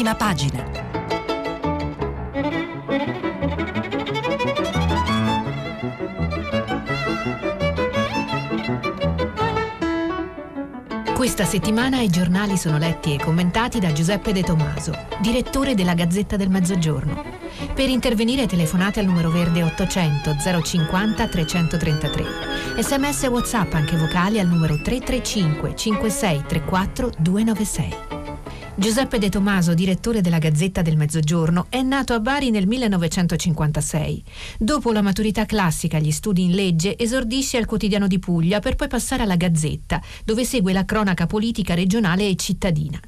prima pagina. Questa settimana i giornali sono letti e commentati da Giuseppe De Tomaso, direttore della Gazzetta del Mezzogiorno. Per intervenire telefonate al numero verde 800 050 333. Sms e WhatsApp anche vocali al numero 335 5634 296. Giuseppe De Tomaso, direttore della Gazzetta del Mezzogiorno, è nato a Bari nel 1956. Dopo la maturità classica agli studi in legge, esordisce al quotidiano di Puglia per poi passare alla Gazzetta, dove segue la cronaca politica regionale e cittadina.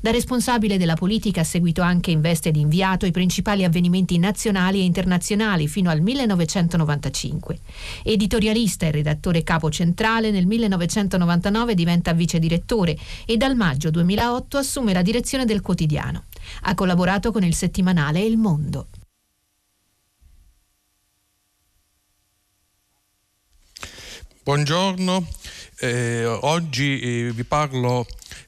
Da responsabile della politica ha seguito anche in veste di inviato i principali avvenimenti nazionali e internazionali fino al 1995. Editorialista e redattore capo centrale, nel 1999 diventa vice direttore e dal maggio 2008 assume la direzione del quotidiano. Ha collaborato con il settimanale Il Mondo. Buongiorno, eh, oggi eh, vi parlo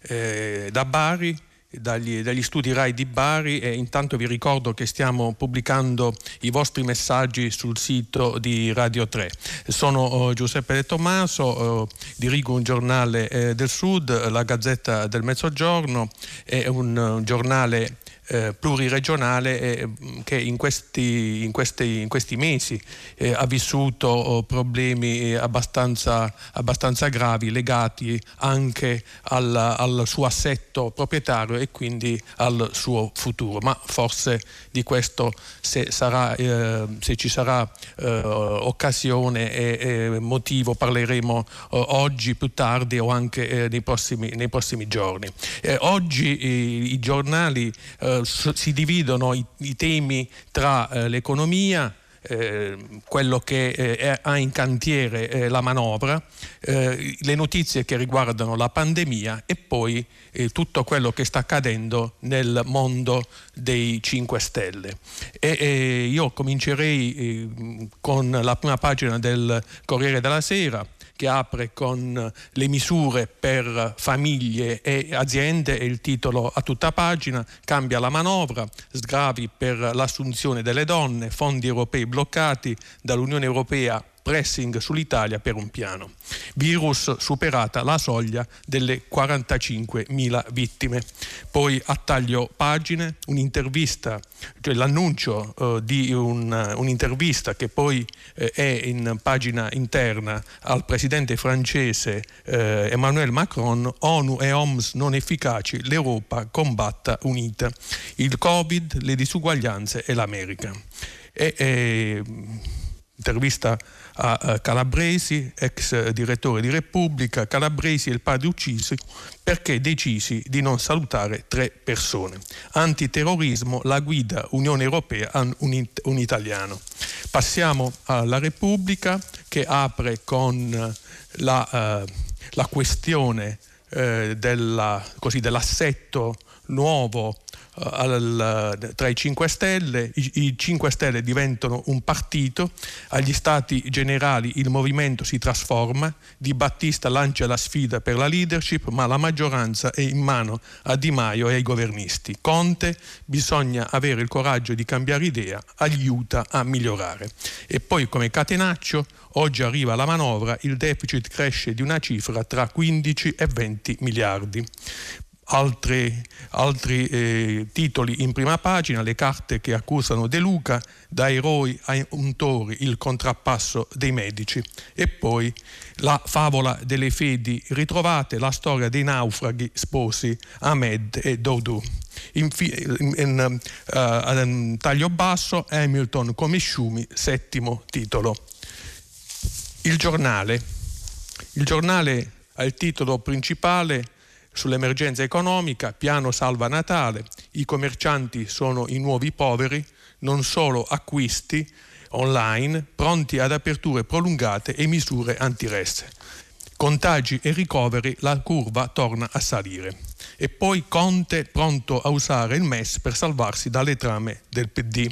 eh, da Bari dagli, dagli, studi RAI di Bari e intanto vi ricordo che stiamo pubblicando i vostri messaggi sul sito di Radio 3. Sono uh, Giuseppe De Tommaso, uh, dirigo un giornale uh, del Sud, la Gazzetta del Mezzogiorno, è un, un giornale eh, pluriregionale eh, che in questi, in questi, in questi mesi eh, ha vissuto oh, problemi abbastanza, abbastanza, gravi legati anche al, al, suo assetto proprietario e quindi al suo futuro. Ma forse di questo se, sarà, eh, se ci sarà eh, occasione e, e, motivo parleremo oggi, più tardi o anche eh, nei prossimi, nei, prossimi, giorni. oggi i, i giornali si dividono i, i temi tra eh, l'economia, eh, quello che eh, ha in cantiere eh, la manovra, eh, le notizie che riguardano la pandemia e poi eh, tutto quello che sta accadendo nel mondo dei 5 Stelle. E, io comincerei con la prima pagina del Corriere della Sera che apre con le misure per famiglie e aziende e il titolo a tutta pagina, cambia la manovra, sgravi per l'assunzione delle donne, fondi europei bloccati dall'Unione Europea pressing sull'Italia per un piano. Virus superata la soglia delle 45.000 vittime. Poi a taglio pagine un'intervista, cioè l'annuncio eh, di un, un'intervista che poi eh, è in pagina interna al presidente francese eh, Emmanuel Macron, ONU e OMS non efficaci, l'Europa combatta unita. Il Covid, le disuguaglianze e l'America. E, e, intervista a Calabresi, ex direttore di Repubblica, Calabresi e il padre uccisi perché decisi di non salutare tre persone. Antiterrorismo, la guida Unione Europea un, un italiano. Passiamo alla Repubblica che apre con la, uh, la questione uh, della, così, dell'assetto nuovo al, tra i 5 Stelle, I, i 5 Stelle diventano un partito, agli stati generali il movimento si trasforma, Di Battista lancia la sfida per la leadership, ma la maggioranza è in mano a Di Maio e ai governisti. Conte bisogna avere il coraggio di cambiare idea, aiuta a migliorare. E poi come catenaccio, oggi arriva la manovra, il deficit cresce di una cifra tra 15 e 20 miliardi altri, altri eh, titoli in prima pagina, le carte che accusano De Luca, da eroi a untori, il contrappasso dei medici e poi la favola delle fedi ritrovate, la storia dei naufraghi sposi Ahmed e Doudou. In, in, in uh, taglio basso Hamilton come Sciumi, settimo titolo. Il giornale. Il giornale ha il titolo principale sull'emergenza economica, piano salva Natale, i commercianti sono i nuovi poveri, non solo acquisti online, pronti ad aperture prolungate e misure antiresse. Contagi e ricoveri, la curva torna a salire. E poi Conte pronto a usare il MES per salvarsi dalle trame del PD.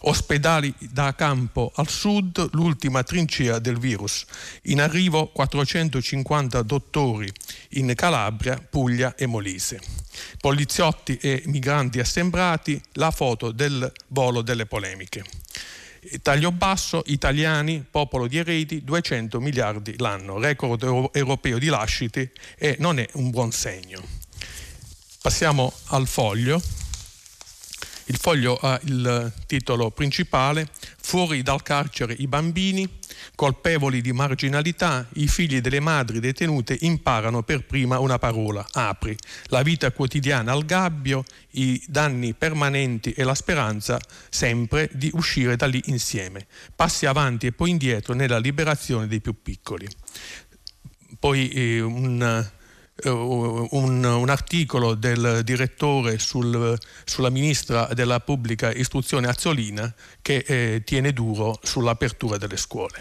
Ospedali da campo al sud, l'ultima trincea del virus. In arrivo 450 dottori in Calabria, Puglia e Molise. Poliziotti e migranti assembrati, la foto del volo delle polemiche. Taglio basso, italiani, popolo di eredi, 200 miliardi l'anno, record europeo di lasciti e non è un buon segno. Passiamo al foglio. Il foglio ha il titolo principale Fuori dal carcere i bambini, colpevoli di marginalità, i figli delle madri detenute imparano per prima una parola, apri, la vita quotidiana al gabbio, i danni permanenti e la speranza sempre di uscire da lì insieme, passi avanti e poi indietro nella liberazione dei più piccoli. Poi eh, un un, un, articolo del direttore sul, sulla ministra della pubblica istruzione Azzolina che eh, tiene duro sull'apertura delle scuole.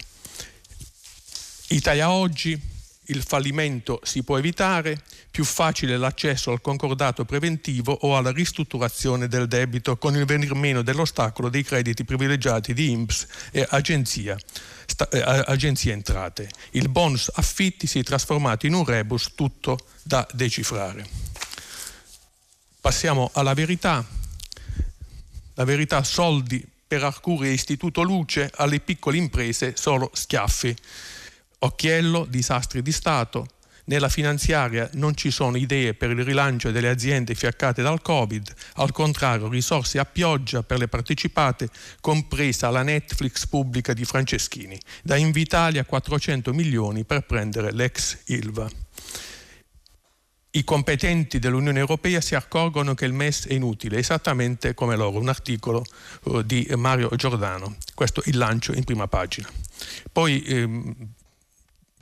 Italia oggi, il fallimento si può evitare, più facile l'accesso al concordato preventivo o alla ristrutturazione del debito con il venir meno dell'ostacolo dei crediti privilegiati di INPS e agenzia sta, eh, agenzie entrate. Il bonus affitti si è trasformato in un rebus tutto da decifrare. Passiamo alla verità. La verità soldi per Arcuri e Istituto Luce, alle piccole imprese solo schiaffi. Occhiello, disastri di Stato, nella finanziaria non ci sono idee per il rilancio delle aziende fiaccate dal Covid, al contrario risorse a pioggia per le partecipate, compresa la Netflix pubblica di Franceschini. Da Invitalia 400 milioni per prendere l'ex Ilva. I competenti dell'Unione Europea si accorgono che il MES è inutile, esattamente come loro, un articolo uh, di Mario Giordano. Questo il lancio in prima pagina. Poi ehm,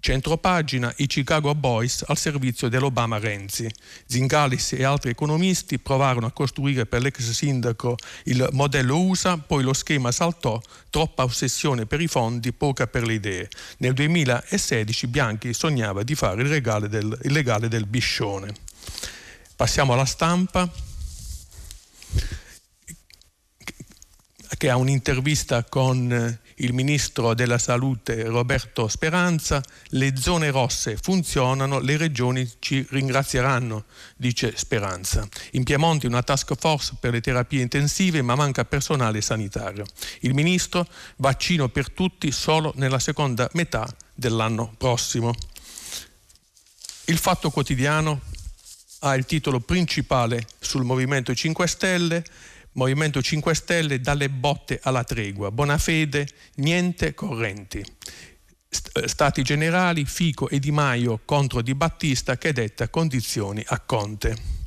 Centropagina i Chicago Boys al servizio dell'Obama Renzi. Zingalis e altri economisti provarono a costruire per l'ex sindaco il modello USA, poi lo schema saltò, troppa ossessione per i fondi, poca per le idee. Nel 2016 Bianchi sognava di fare il, regale del, il legale del biscione. Passiamo alla stampa che ha un'intervista con il ministro della salute Roberto Speranza, le zone rosse funzionano, le regioni ci ringrazieranno, dice Speranza. In Piemonte una task force per le terapie intensive ma manca personale sanitario. Il ministro vaccino per tutti solo nella seconda metà dell'anno prossimo. Il Fatto Quotidiano ha il titolo principale sul Movimento 5 Stelle, Movimento 5 Stelle dalle botte alla tregua, buona fede, niente correnti. Eh, Stati generali, Fico e Di Maio contro Di Battista che detta condizioni a Conte.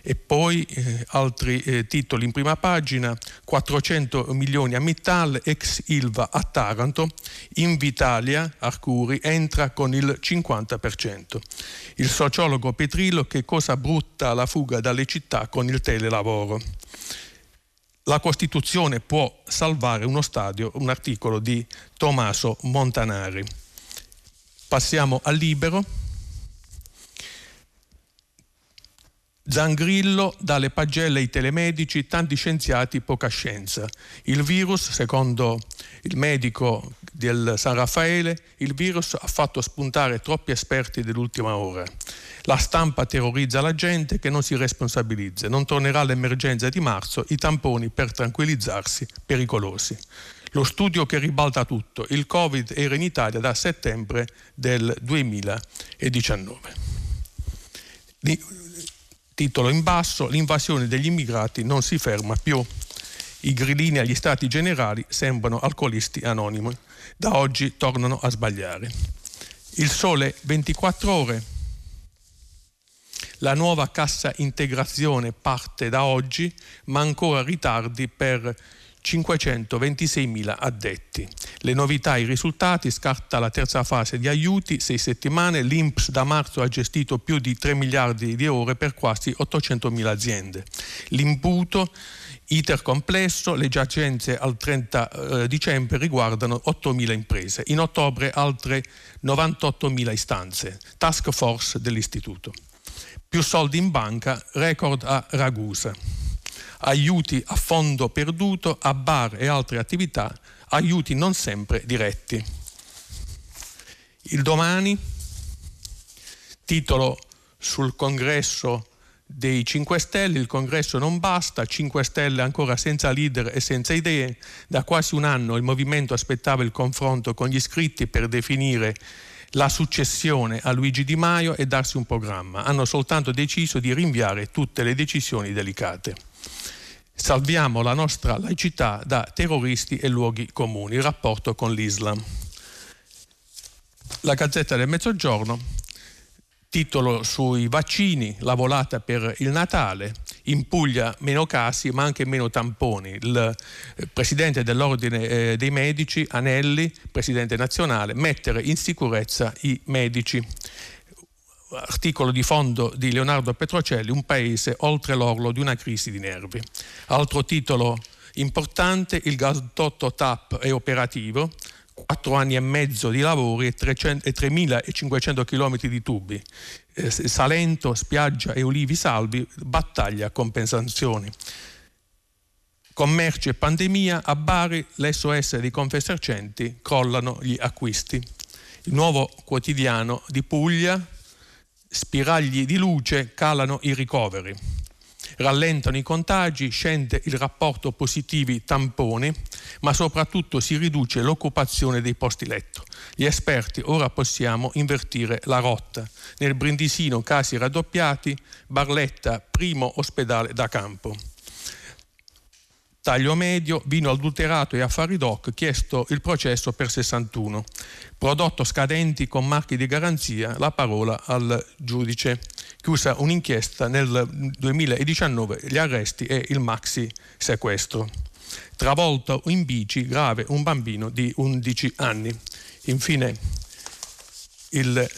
E poi eh, altri eh, titoli in prima pagina, 400 milioni a Mittal, ex Ilva a Taranto, Invitalia, Arcuri, entra con il 50%. Il sociologo Petrillo che cosa brutta la fuga dalle città con il telelavoro la Costituzione può salvare uno stadio, un articolo di Tommaso Montanari. Passiamo al libero. Zangrillo dalle pagelle ai telemedici, tanti scienziati, poca scienza. Il virus, secondo il medico del San Raffaele, il virus ha fatto spuntare troppi esperti dell'ultima ora. La stampa terrorizza la gente che non si responsabilizza. Non tornerà l'emergenza di marzo, i tamponi per tranquillizzarsi, pericolosi. Lo studio che ribalta tutto. Il Covid era in Italia da settembre del 2019. Titolo in basso, l'invasione degli immigrati non si ferma più. I grillini agli stati generali sembrano alcolisti anonimi. Da oggi tornano a sbagliare. Il sole 24 ore. La nuova cassa integrazione parte da oggi, ma ancora ritardi per 526.000 addetti. Le novità, i risultati, scarta la terza fase di aiuti, sei settimane, l'Inps da marzo ha gestito più di 3 miliardi di ore per quasi 800.000 aziende. L'imputo Iter complesso, le giacenze al 30 eh, dicembre riguardano 8.000 imprese, in ottobre altre 98.000 istanze, task force dell'istituto. Più soldi in banca, record a Ragusa. aiuti a fondo perduto a bar e altre attività, aiuti non sempre diretti. Il domani, titolo sul congresso dei 5 Stelle, il congresso non basta, 5 Stelle ancora senza leader e senza idee, da quasi un anno il movimento aspettava il confronto con gli iscritti per definire la successione a Luigi Di Maio e darsi un programma. Hanno soltanto deciso di rinviare tutte le decisioni delicate. Salviamo la nostra laicità da terroristi e luoghi comuni, il rapporto con l'Islam. La Gazzetta del Mezzogiorno titolo sui vaccini, la volata per il Natale, in Puglia meno casi ma anche meno tamponi. Il eh, presidente dell'Ordine eh, dei Medici, Anelli, presidente nazionale, mettere in sicurezza i medici. Articolo di fondo di Leonardo Petrocelli, un paese oltre l'orlo di una crisi di nervi. Altro titolo importante, il gasdotto TAP è operativo, 4 anni e mezzo di lavori e, 3.500 km di tubi. Eh, Salento, Spiaggia e Ulivi Salvi, battaglia compensazioni. Commercio e pandemia, a Bari l'SOS di Confesercenti crollano gli acquisti. Il nuovo quotidiano di Puglia, spiragli di luce, calano i ricoveri rallentano i contagi, scende il rapporto positivi tamponi, ma soprattutto si riduce l'occupazione dei posti letto. Gli esperti ora possiamo invertire la rotta. Nel Brindisino casi raddoppiati, Barletta primo ospedale da campo. Taglio medio, vino adulterato e affari doc, chiesto il processo per 61. Prodotto scadenti con marchi di garanzia, la parola al giudice chiusa un'inchiesta nel 2019, gli arresti e il maxi sequestro. Travolto in bici, grave un bambino di 11 anni. Infine il,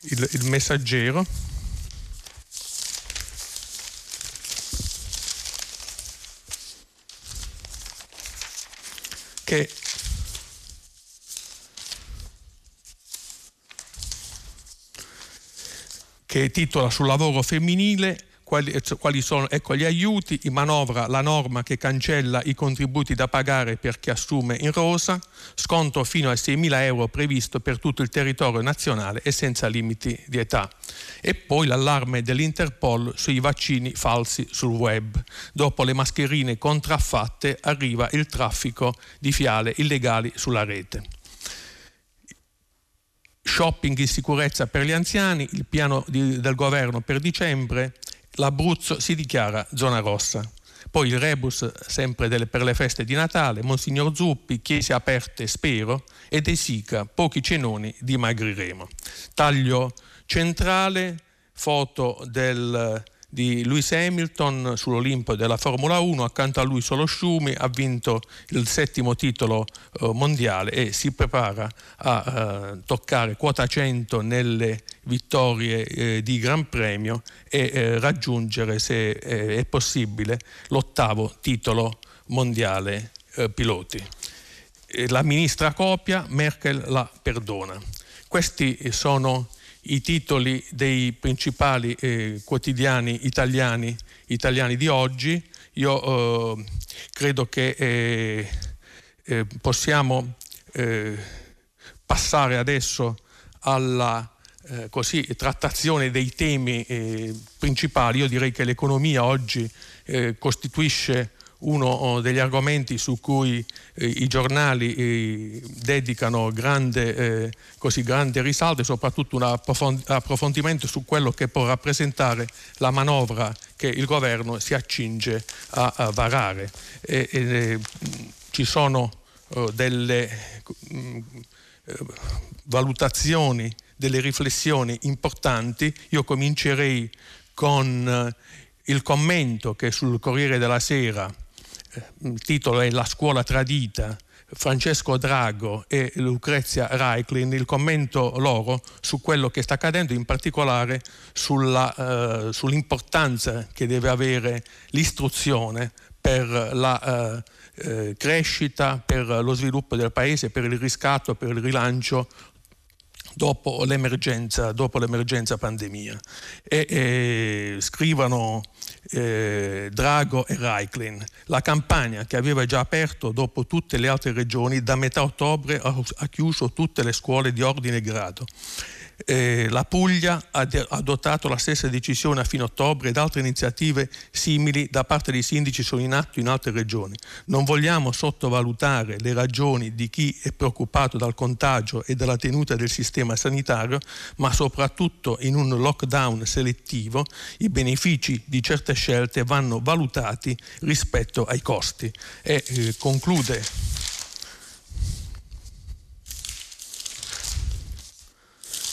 il, il messaggero. Che che titola sul lavoro femminile quali, eh, quali, sono ecco, gli aiuti, in manovra la norma che cancella i contributi da pagare per chi assume in rosa, sconto fino a 6.000 euro previsto per tutto il territorio nazionale e senza limiti di età. E poi l'allarme dell'Interpol sui vaccini falsi sul web. Dopo le mascherine contraffatte arriva il traffico di fiale illegali sulla rete shopping in sicurezza per gli anziani, il piano di, del governo per dicembre, l'Abruzzo si dichiara zona rossa. Poi il rebus sempre delle, per le feste di Natale, Monsignor Zuppi, chiese aperte spero, ed Esica, pochi cenoni dimagriremo. Taglio centrale, foto del di Lewis Hamilton sull'Olimpo della Formula 1, accanto a lui solo Schumi, ha vinto il settimo titolo eh, mondiale e si prepara a eh, toccare quota 100 nelle vittorie eh, di Gran Premio e eh, raggiungere, se eh, è possibile, l'ottavo titolo mondiale eh, piloti. La ministra copia, Merkel la perdona. Questi sono i titoli dei principali eh, quotidiani italiani, italiani, di oggi. Io eh, credo che eh, eh possiamo eh, passare adesso alla eh, così, trattazione dei temi principali. Io direi che l'economia oggi costituisce uno oh, degli argomenti su cui eh, i giornali eh, dedicano grande, eh, così grande risalto e soprattutto un approfondimento su quello che può rappresentare la manovra che il governo si accinge a, varare. E, e, eh, ci sono oh, delle mm, eh, valutazioni, delle riflessioni importanti. Io comincerei con il commento che sul Corriere della Sera il titolo è La scuola tradita, Francesco Drago e Lucrezia Reiklin, il commento loro su quello che sta accadendo, in particolare sulla, uh, sull'importanza che deve avere l'istruzione per la uh, uh, crescita, per lo sviluppo del paese, per il riscatto, per il rilancio dopo l'emergenza, dopo l'emergenza pandemia. E, e scrivono eh, Drago e Reiklin. La campagna che aveva già aperto dopo tutte le altre regioni da metà ottobre ha, ha chiuso tutte le scuole di ordine e grado. Eh, la Puglia ha adottato la stessa decisione a fine ottobre ed altre iniziative simili da parte dei sindaci sono in atto in altre regioni. Non vogliamo sottovalutare le ragioni di chi è preoccupato dal contagio e dalla tenuta del sistema sanitario, ma soprattutto in un lockdown selettivo i benefici di certe scelte vanno valutati rispetto ai costi. E eh, conclude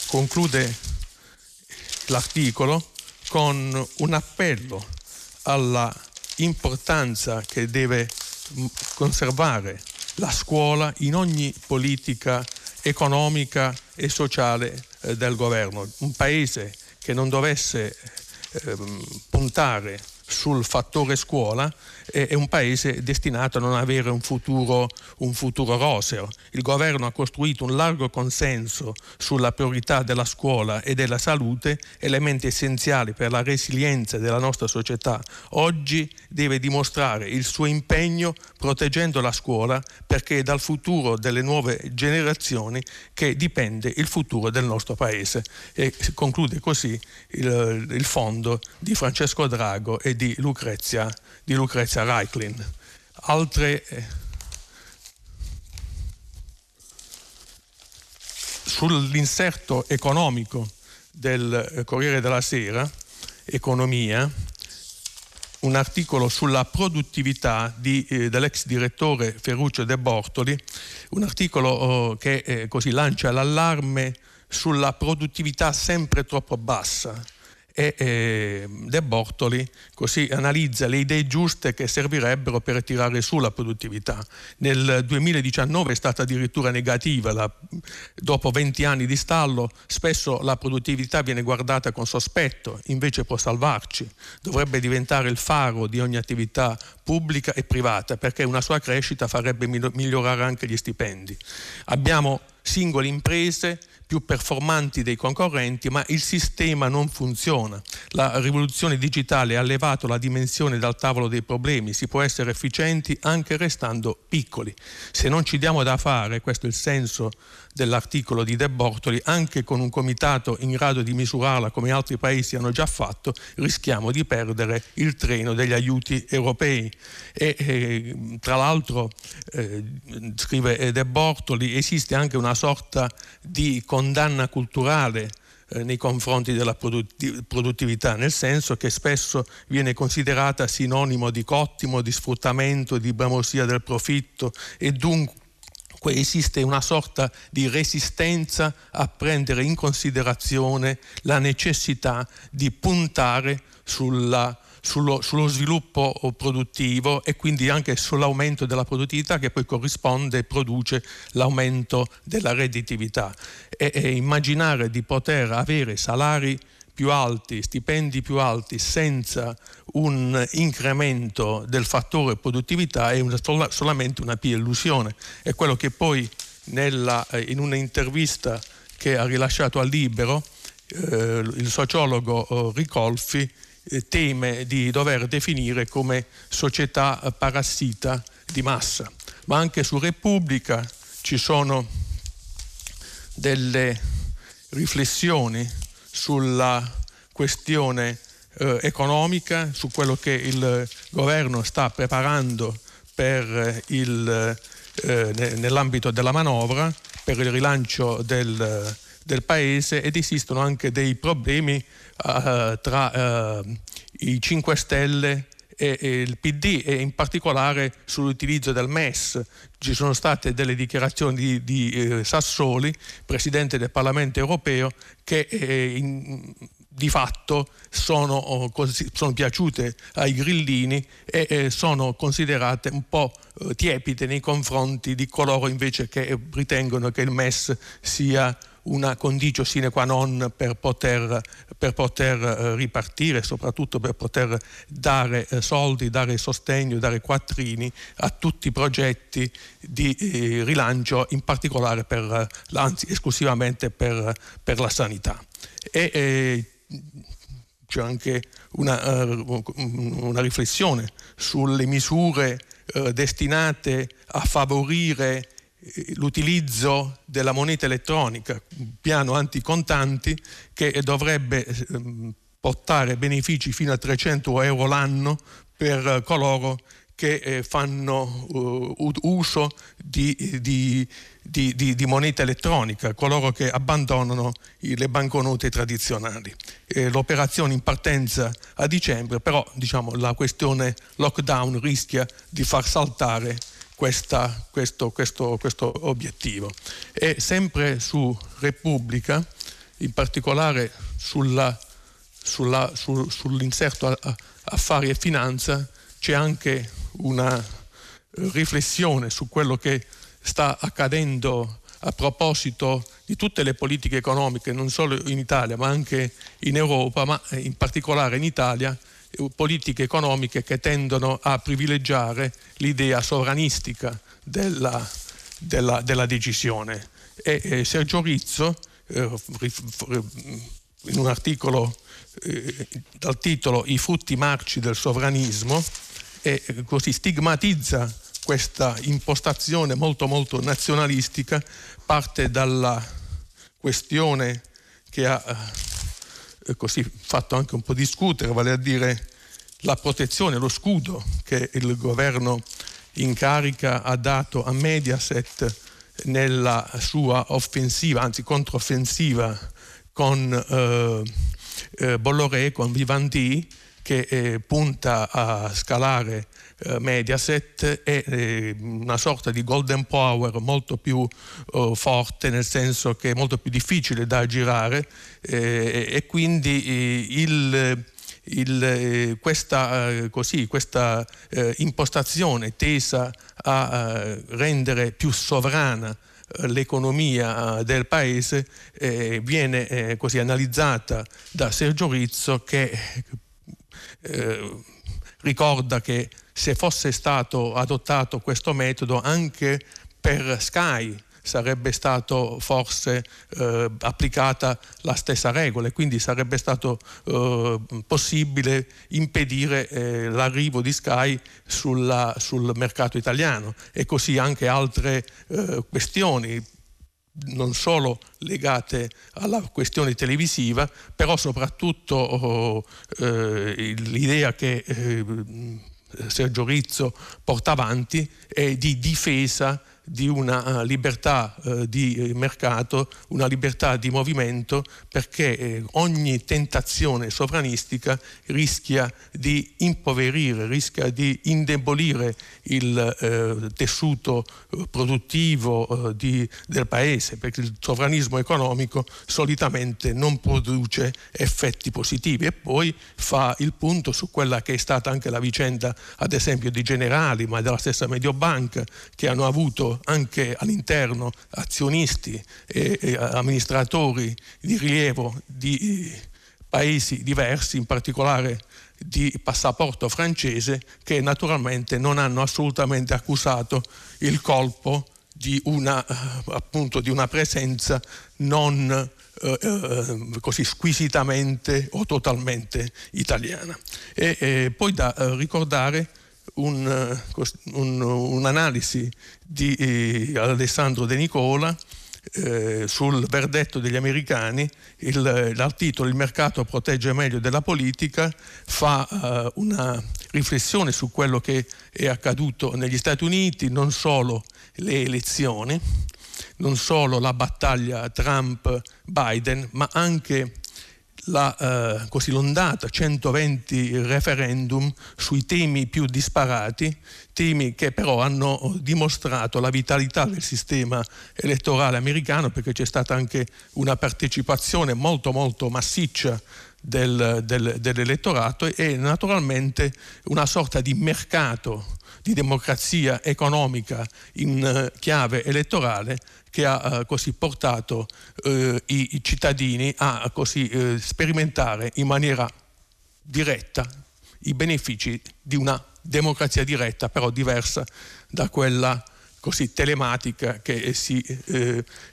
conclude l'articolo con un appello alla importanza che deve conservare la scuola in ogni politica economica e sociale eh, del governo. Un paese che non dovesse eh, puntare sul fattore scuola è un paese destinato a non avere un futuro, un futuro roseo. Il governo ha costruito un largo consenso sulla priorità della scuola e della salute, elementi essenziali per la resilienza della nostra società. Oggi deve dimostrare il suo impegno proteggendo la scuola perché è dal futuro delle nuove generazioni che dipende il futuro del nostro paese. E conclude così il, il fondo di Francesco Drago e di Lucrezia, di Lucrezia Reiklin. Altre eh, sull'inserto economico del eh, Corriere della Sera, economia, un articolo sulla produttività di, eh, dell'ex direttore Ferruccio De Bortoli, un articolo oh, che eh, così lancia l'allarme sulla produttività sempre troppo bassa e eh, De Bortoli così analizza le idee giuste che servirebbero per tirare su la produttività. Nel 2019 è stata addirittura negativa, la, dopo 20 anni di stallo spesso la produttività viene guardata con sospetto, invece può salvarci, dovrebbe diventare il faro di ogni attività pubblica e privata perché una sua crescita farebbe migliorare anche gli stipendi. Abbiamo singole imprese più performanti dei concorrenti, ma il sistema non funziona. La rivoluzione digitale ha levato la dimensione dal tavolo dei problemi, si può essere efficienti anche restando piccoli. Se non ci diamo da fare, questo è il senso dell'articolo di De Bortoli, anche con un comitato in grado di misurarla come altri paesi hanno già fatto, rischiamo di perdere il treno degli aiuti europei. E, e tra l'altro, eh, scrive De Bortoli, esiste anche una sorta di condanna culturale eh, nei confronti della produttività, nel senso che spesso viene considerata sinonimo di cottimo, di sfruttamento, di bramosia del profitto e dunque esiste una sorta di resistenza a prendere in considerazione la necessità di puntare sulla, sullo, sullo, sviluppo produttivo e quindi anche sull'aumento della produttività che poi corrisponde e produce l'aumento della redditività. E, e immaginare di poter avere salari più alti, stipendi più alti senza un incremento del fattore produttività è una, solamente una pia illusione. È quello che poi nella, eh, in un'intervista che ha rilasciato al Libero eh, il sociologo eh, Ricolfi eh, teme di dover definire come società parassita di massa. Ma anche su Repubblica ci sono delle riflessioni sulla questione eh, economica, su quello che il governo sta preparando per il, eh, nell'ambito della manovra, per il rilancio del, del paese ed esistono anche dei problemi eh, tra eh, i 5 Stelle e, e, il PD e in particolare sull'utilizzo del MES. Ci sono state delle dichiarazioni di, di eh, Sassoli, Presidente del Parlamento europeo, che eh, in, di fatto sono, oh, sono, piaciute ai grillini e eh, sono considerate un po' eh, tiepide nei confronti di coloro invece che ritengono che il MES sia una condicio sine qua non per poter, per poter eh, ripartire, soprattutto per poter dare eh, soldi, dare sostegno, dare quattrini a tutti i progetti di eh, rilancio, in particolare per, anzi esclusivamente per, per la sanità. E, c'è anche una, una riflessione sulle misure destinate a favorire l'utilizzo della moneta elettronica, un piano anticontanti che dovrebbe uh, portare benefici fino a 300 euro l'anno per coloro che eh, fanno uso di, di, di, di, moneta elettronica, coloro che abbandonano le banconote tradizionali. Eh, l'operazione in partenza a dicembre, però diciamo, la questione lockdown rischia di far saltare questa, questo, questo, questo obiettivo. E sempre su Repubblica, in particolare sulla, sulla, sul, sull'inserto affari e finanza, c'è anche una riflessione su quello che sta accadendo a proposito di tutte le politiche economiche, non solo in Italia ma anche in Europa, ma in particolare in Italia, politiche economiche che tendono a privilegiare l'idea sovranistica della, della, della decisione. E, e Sergio Rizzo, eh, in un articolo eh, dal titolo I frutti marci del sovranismo, e così stigmatizza questa impostazione molto molto nazionalistica, parte dalla questione che ha eh, così fatto anche un po' discutere, vale a dire la protezione, lo scudo che il governo in carica ha dato a Mediaset nella sua offensiva, anzi controffensiva con eh, eh, Bolloré, con Vivendi, che eh, punta a scalare Mediaset è eh, una sorta di golden power molto più oh, forte, nel senso che è molto più difficile da girare eh, e quindi eh, il, il, eh, questa, così, questa impostazione tesa a rendere più sovrana l'economia del paese eh, viene eh, così analizzata da Sergio Rizzo che eh, ricorda che se fosse stato adottato questo metodo anche per Sky sarebbe stato forse eh, applicata la stessa regola e quindi sarebbe stato eh, possibile impedire eh, l'arrivo di Sky sulla, sul mercato italiano e così anche altre eh, questioni non solo legate alla questione televisiva, però soprattutto oh, eh, l'idea che eh, Sergio Rizzo porta avanti è di difesa di una eh, libertà eh, di mercato, una libertà di movimento, perché eh, ogni tentazione sovranistica rischia di impoverire, rischia di indebolire il eh, tessuto eh, produttivo eh, di, del paese, perché il sovranismo economico solitamente non produce effetti positivi. E poi fa il punto su quella che è stata anche la vicenda, ad esempio, di Generali, ma della stessa Mediobanca, che hanno avuto anche all'interno azionisti e, e amministratori di rilievo di paesi diversi, in particolare di passaporto francese, che naturalmente non hanno assolutamente accusato il colpo di una, appunto, di una presenza non eh, eh, così squisitamente o totalmente italiana. E, e poi da eh, ricordare un, un, un'analisi di eh, Alessandro De Nicola eh, sul verdetto degli americani, il, l'articolo Il mercato protegge meglio della politica fa eh, una riflessione su quello che è accaduto negli Stati Uniti, non solo le elezioni, non solo la battaglia Trump-Biden, ma anche la eh, così l'ondata 120 referendum sui temi più disparati, temi che però hanno dimostrato la vitalità del sistema elettorale americano perché c'è stata anche una partecipazione molto molto massiccia del, del, dell'elettorato e naturalmente una sorta di mercato di democrazia economica in uh, chiave elettorale che ha uh, così portato uh, i, cittadini a così sperimentare in maniera diretta i benefici di una democrazia diretta, però diversa da quella così telematica che si,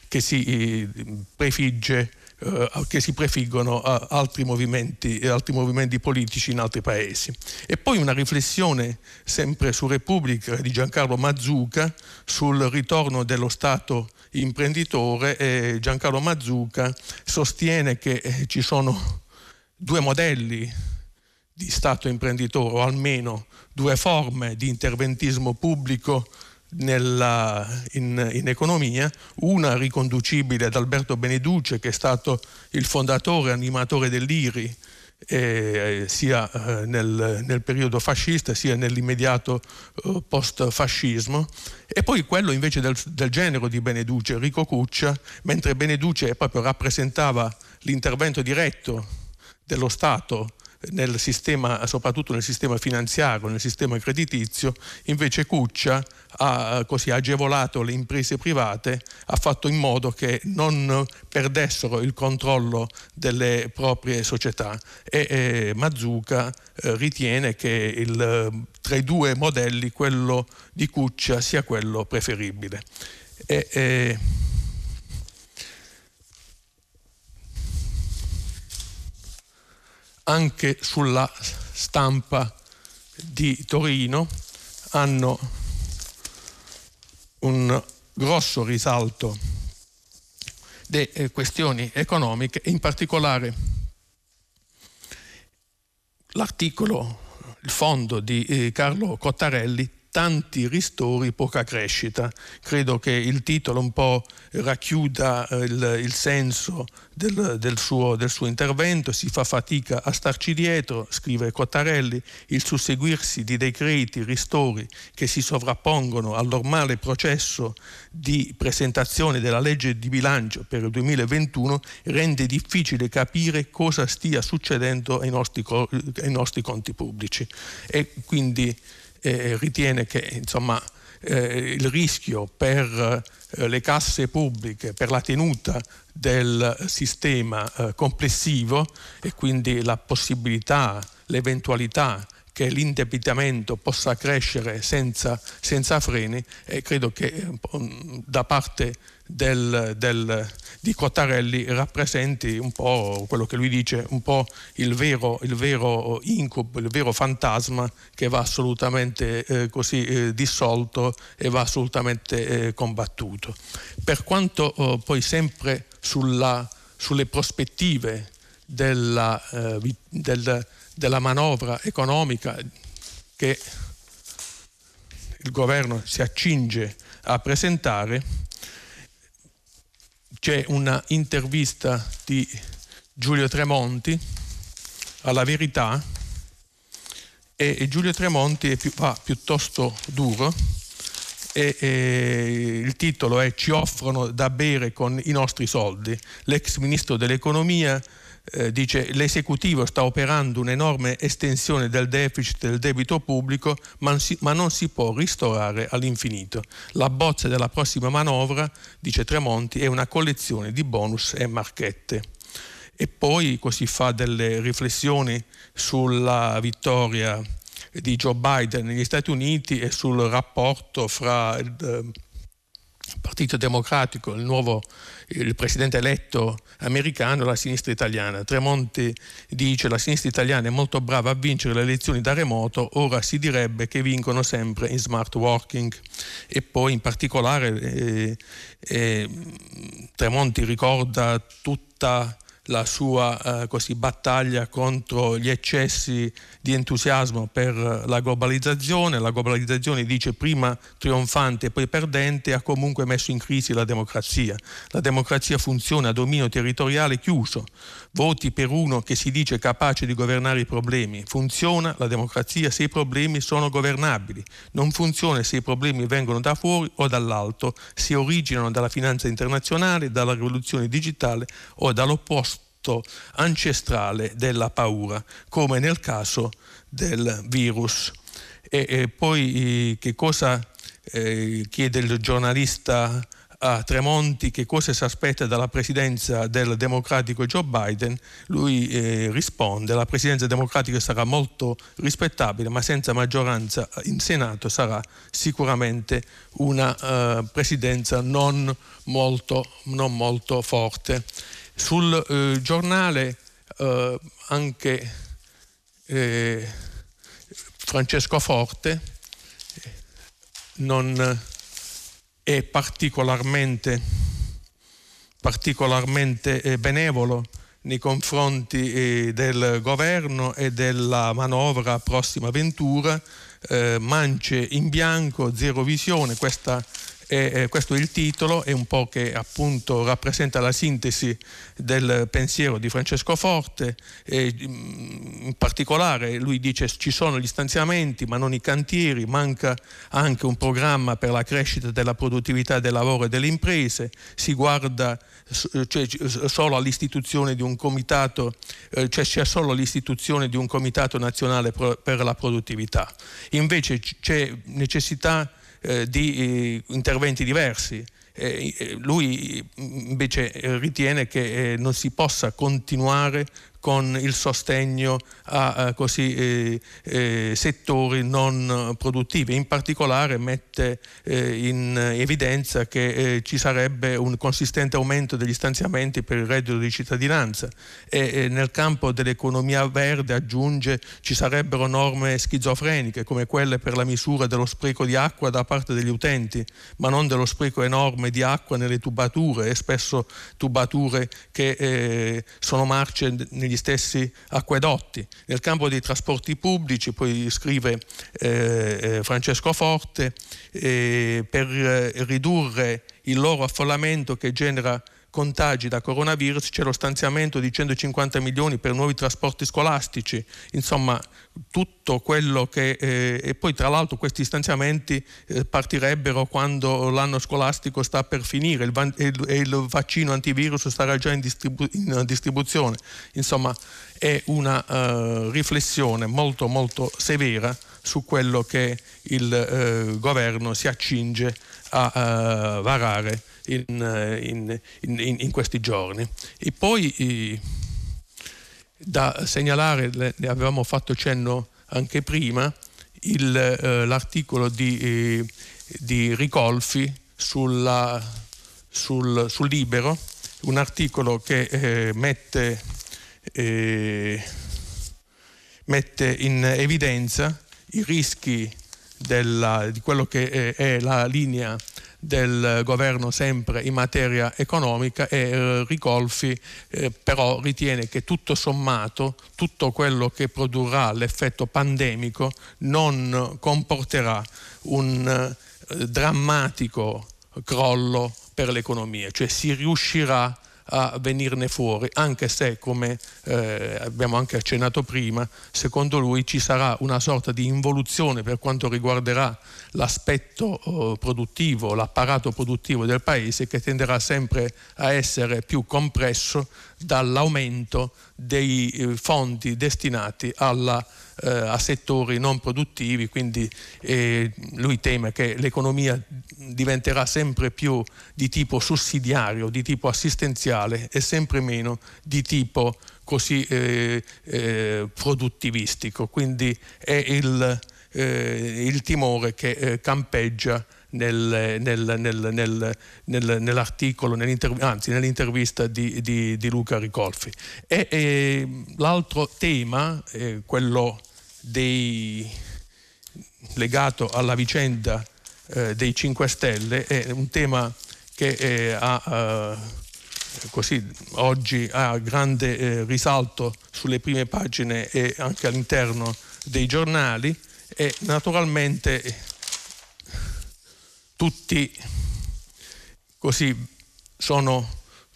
che si prefigge eh, che si prefiggono a altri movimenti, altri movimenti politici in altri paesi. E poi una riflessione sempre su Repubblica di Giancarlo Mazzuca sul ritorno dello Stato imprenditore e Giancarlo Mazzuca sostiene che eh, ci sono due modelli di Stato imprenditore o almeno due forme di interventismo pubblico nella, in, in, economia, una riconducibile ad Alberto Beneduce che è stato il fondatore animatore dell'IRI eh, sia eh, nel, nel, periodo fascista sia nell'immediato eh, post-fascismo. E poi quello invece del, del genero di Beneduce, Enrico Cuccia, mentre Beneduce proprio rappresentava l'intervento diretto dello Stato nel sistema, soprattutto nel sistema finanziario, nel sistema creditizio, invece Cuccia ha così agevolato le imprese private, ha fatto in modo che non perdessero il controllo delle proprie società e, e Mazzuca eh, ritiene che il, tra i due modelli quello di Cuccia sia quello preferibile. E, e, anche sulla stampa di Torino hanno un grosso risalto delle questioni economiche, in particolare l'articolo, il fondo di eh, Carlo Cottarelli tanti ristori, poca crescita. Credo che il titolo un po' racchiuda eh, il, il senso del, del, suo, del, suo, intervento, si fa fatica a starci dietro, scrive Cottarelli, il susseguirsi di decreti, ristori che si sovrappongono al normale processo di presentazione della legge di bilancio per il 2021 rende difficile capire cosa stia succedendo ai nostri, ai nostri conti pubblici. E quindi eh, ritiene che insomma, eh, il rischio per eh, le casse pubbliche, per la tenuta del sistema eh, complessivo e quindi la possibilità, l'eventualità che l'indebitamento possa crescere senza, senza freni e credo che eh, da parte del, del, di Cottarelli rappresenti un po' quello che lui dice, un po' il vero, il vero incubo, il vero fantasma che va assolutamente eh, così eh, dissolto e va assolutamente eh, combattuto. Per quanto oh, poi sempre sulla, sulle prospettive della, eh, del, della manovra economica che il governo si accinge a presentare, c'è una intervista di Giulio Tremonti alla verità e Giulio Tremonti va piuttosto duro e, e, il titolo è Ci offrono da bere con i nostri soldi. L'ex ministro dell'economia eh, dice l'esecutivo sta operando un'enorme estensione del deficit del debito pubblico ma, si, ma non si può ristorare all'infinito. La bozza della prossima manovra, dice Tremonti, è una collezione di bonus e marchette. E poi così fa delle riflessioni sulla vittoria di Joe Biden negli Stati Uniti e sul rapporto fra eh, Partito Democratico, il nuovo il presidente eletto americano, la sinistra italiana. Tremonti dice la sinistra italiana è molto brava a vincere le elezioni da remoto, ora si direbbe che vincono sempre in smart working. E poi in particolare eh, eh, Tremonti ricorda tutta la sua eh, così, battaglia contro gli eccessi di entusiasmo per la globalizzazione. La globalizzazione dice prima trionfante e poi perdente ha comunque messo in crisi la democrazia. La democrazia funziona a dominio territoriale chiuso. Voti per uno che si dice capace di governare i problemi. Funziona la democrazia se i problemi sono governabili. Non funziona se i problemi vengono da fuori o dall'alto, se originano dalla finanza internazionale, dalla rivoluzione digitale o dall'opposto ancestrale della paura, come nel caso del virus. E, e poi che cosa eh, chiede il giornalista a Tremonti che cosa si aspetta dalla presidenza del democratico Joe Biden, lui eh, risponde la presidenza democratica sarà molto rispettabile ma senza maggioranza in Senato sarà sicuramente una uh, presidenza non molto, non molto forte. sul eh, giornale eh, anche eh, Francesco Forte non è particolarmente, particolarmente eh, benevolo nei confronti eh, del governo e della manovra prossima Ventura, eh, mance in bianco, zero visione, questa e, questo è il titolo, è un po' che appunto rappresenta la sintesi del pensiero di Francesco Forte. E, mm, in particolare lui dice ci sono gli stanziamenti ma non i cantieri, manca anche un programma per la crescita della produttività del lavoro e delle imprese, si guarda cioè, solo all'istituzione di un comitato, eh, cioè c'è solo l'istituzione di un comitato nazionale per la produttività. Invece c'è necessità eh, di eh, interventi diversi. Eh, lui invece ritiene che non si possa continuare con il sostegno a, a così, eh, eh, settori non produttivi. In particolare mette eh, in evidenza che eh, ci sarebbe un consistente aumento degli stanziamenti per il reddito di cittadinanza e nel campo dell'economia verde aggiunge ci sarebbero norme schizofreniche come quelle per la misura dello spreco di acqua da parte degli utenti, ma non dello spreco enorme di acqua nelle tubature e spesso tubature che eh, sono marce negli gli stessi acquedotti. Nel campo dei trasporti pubblici, poi scrive eh, eh Francesco Forte, eh, per eh, ridurre il loro affollamento che genera contagi da coronavirus c'è lo stanziamento di 150 milioni per nuovi trasporti scolastici, insomma tutto quello che... Eh, e poi tra l'altro questi stanziamenti eh, partirebbero quando l'anno scolastico sta per finire il van- e il, il, vaccino antivirus sarà già in, distribu- in distribuzione. Insomma è una uh, riflessione molto molto severa su quello che il uh, governo si accinge a uh, varare in, in, in, in, questi giorni. E poi da segnalare, ne avevamo fatto cenno anche prima, il, eh, l'articolo di, eh, di, Ricolfi sulla, sul, sul, Libero, un articolo che eh, mette, eh, mette, in evidenza i rischi della, di quello che eh, è la linea del governo sempre in materia economica e eh, Ricolfi eh, però ritiene che tutto sommato tutto quello che produrrà l'effetto pandemico non comporterà un eh, drammatico crollo per l'economia, cioè si riuscirà venirne fuori, anche se, come eh, abbiamo anche accennato prima, secondo lui ci sarà una sorta di involuzione per quanto riguarderà l'aspetto eh, produttivo, l'apparato produttivo del paese che tenderà sempre a essere più compresso dall'aumento dei eh, fondi destinati alla eh, a settori non produttivi, quindi eh, lui teme che l'economia diventerà sempre più di tipo sussidiario, di tipo assistenziale e sempre meno di tipo così eh, eh produttivistico. Quindi è il, eh, il timore che campeggia nel, nel, nel, nell'articolo, anzi nell'intervista di, di, di, Luca Ricolfi. E, e l'altro tema, eh, quello dei, legato alla vicenda eh, dei 5 Stelle, è un tema che eh, ha, eh, così, oggi ha grande eh, risalto sulle prime pagine e anche all'interno dei giornali e naturalmente tutti così sono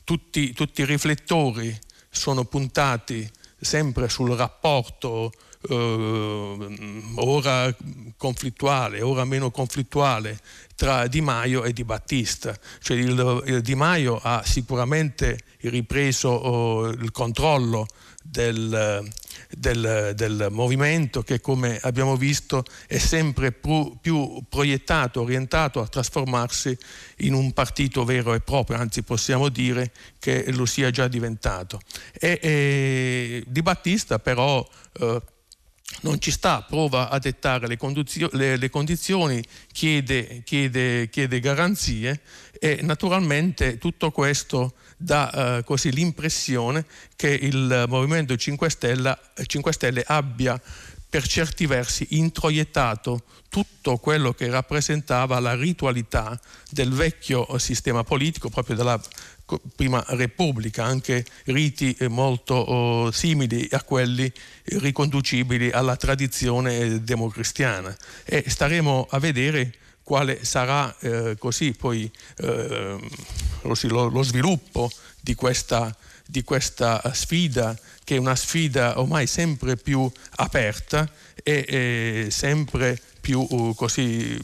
tutti, tutti i riflettori sono puntati sempre sul rapporto eh, ora conflittuale, ora meno conflittuale tra Di Maio e Di Battista. Cioè il, il Di Maio ha sicuramente ripreso oh, il controllo del, del, del, movimento che come abbiamo visto è sempre più, più, proiettato, orientato a trasformarsi in un partito vero e proprio, anzi possiamo dire che lo sia già diventato. E, e Di Battista però eh, non ci sta, prova a dettare le, condizio- le, le condizioni, chiede, chiede, chiede, garanzie e naturalmente tutto questo dà eh, così l'impressione che il Movimento 5 Stelle, 5 Stelle abbia per certi versi introiettato tutto quello che rappresentava la ritualità del vecchio sistema politico, proprio della prima Repubblica, anche riti eh, molto oh, simili a quelli riconducibili alla tradizione democristiana. E staremo a vedere quale sarà eh, così poi eh, lo, lo, sviluppo di questa, di questa sfida che è una sfida ormai sempre più aperta e, e sempre più uh, così,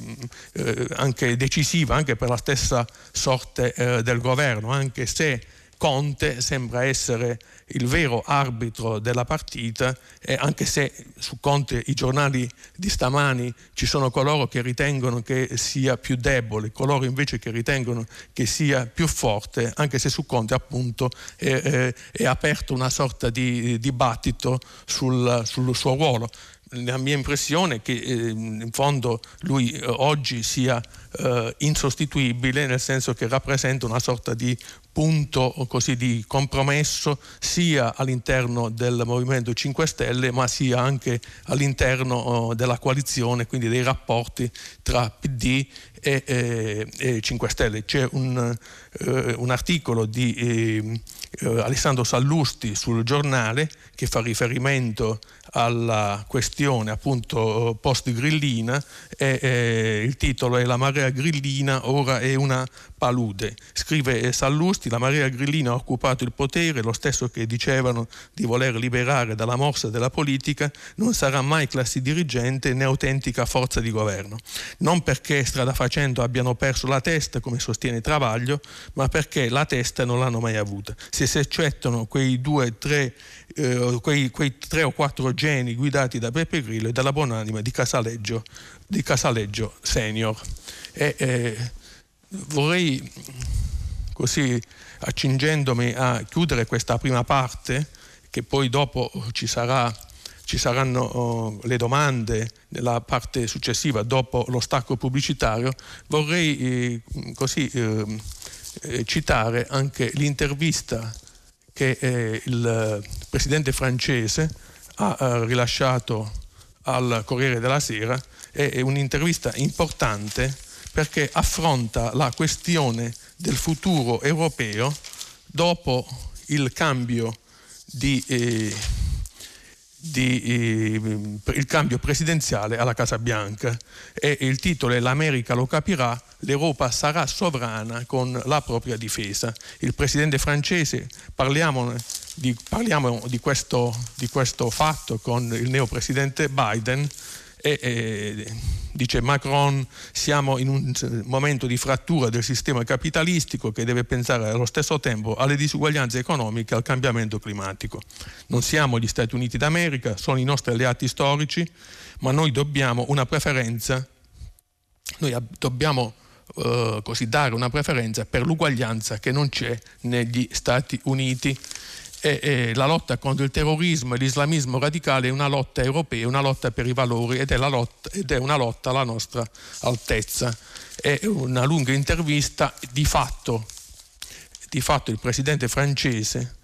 uh, anche decisiva anche per la stessa sorte uh, del governo, anche se Conte sembra essere il vero arbitro della partita, e anche se su Conte i giornali di stamani ci sono coloro che ritengono che sia più debole, coloro invece che ritengono che sia più forte, anche se su Conte appunto è, è, è aperto una sorta di dibattito sul, sul suo ruolo. La mia impressione è che eh, in fondo lui eh, oggi sia eh, insostituibile, nel senso che rappresenta una sorta di punto così di compromesso sia all'interno del Movimento 5 Stelle ma sia anche all'interno oh, della coalizione, quindi dei rapporti tra PD e, e, e 5 Stelle. C'è un, eh, un articolo di eh, eh, Alessandro Sallusti sul giornale che fa riferimento alla questione appunto post-grillina e eh, il titolo è La marea grillina ora è una palude. Scrive Sallusti, la marea grillina ha occupato il potere, lo stesso che dicevano di voler liberare dalla morsa della politica, non sarà mai classe dirigente né autentica forza di governo. Non perché strada facendo abbiano perso la testa, come sostiene Travaglio, ma perché la testa non l'hanno mai avuta. Se si eccettano quei due, tre eh, quei, quei, tre o quattro geni guidati da Beppe Grillo e dalla buonanima di Casaleggio, di Casaleggio Senior. E, eh, vorrei così accingendomi a chiudere questa prima parte, che poi dopo ci, sarà, ci saranno oh, le domande nella parte successiva, dopo lo stacco pubblicitario, vorrei eh, così eh, eh citare anche l'intervista che eh, il presidente francese ha eh, rilasciato al Corriere della Sera è un'intervista importante perché affronta la questione del futuro europeo dopo il cambio di, eh, di, eh, il cambio presidenziale alla Casa Bianca e il titolo è L'America lo capirà, l'Europa sarà sovrana con la propria difesa. Il presidente francese, parliamo di, parliamo di, questo, di questo fatto con il neopresidente Biden, e, e, dice Macron siamo in un momento di frattura del sistema capitalistico che deve pensare allo stesso tempo alle disuguaglianze economiche e al cambiamento climatico. Non siamo gli Stati Uniti d'America, sono i nostri alleati storici, ma noi dobbiamo una preferenza, noi dobbiamo eh, così dare una preferenza per l'uguaglianza che non c'è negli Stati Uniti e, e la lotta contro il terrorismo e l'islamismo radicale è una lotta europea, una lotta per i valori ed è, lotta, ed è una lotta alla nostra altezza. È una lunga intervista, di fatto, di fatto il presidente francese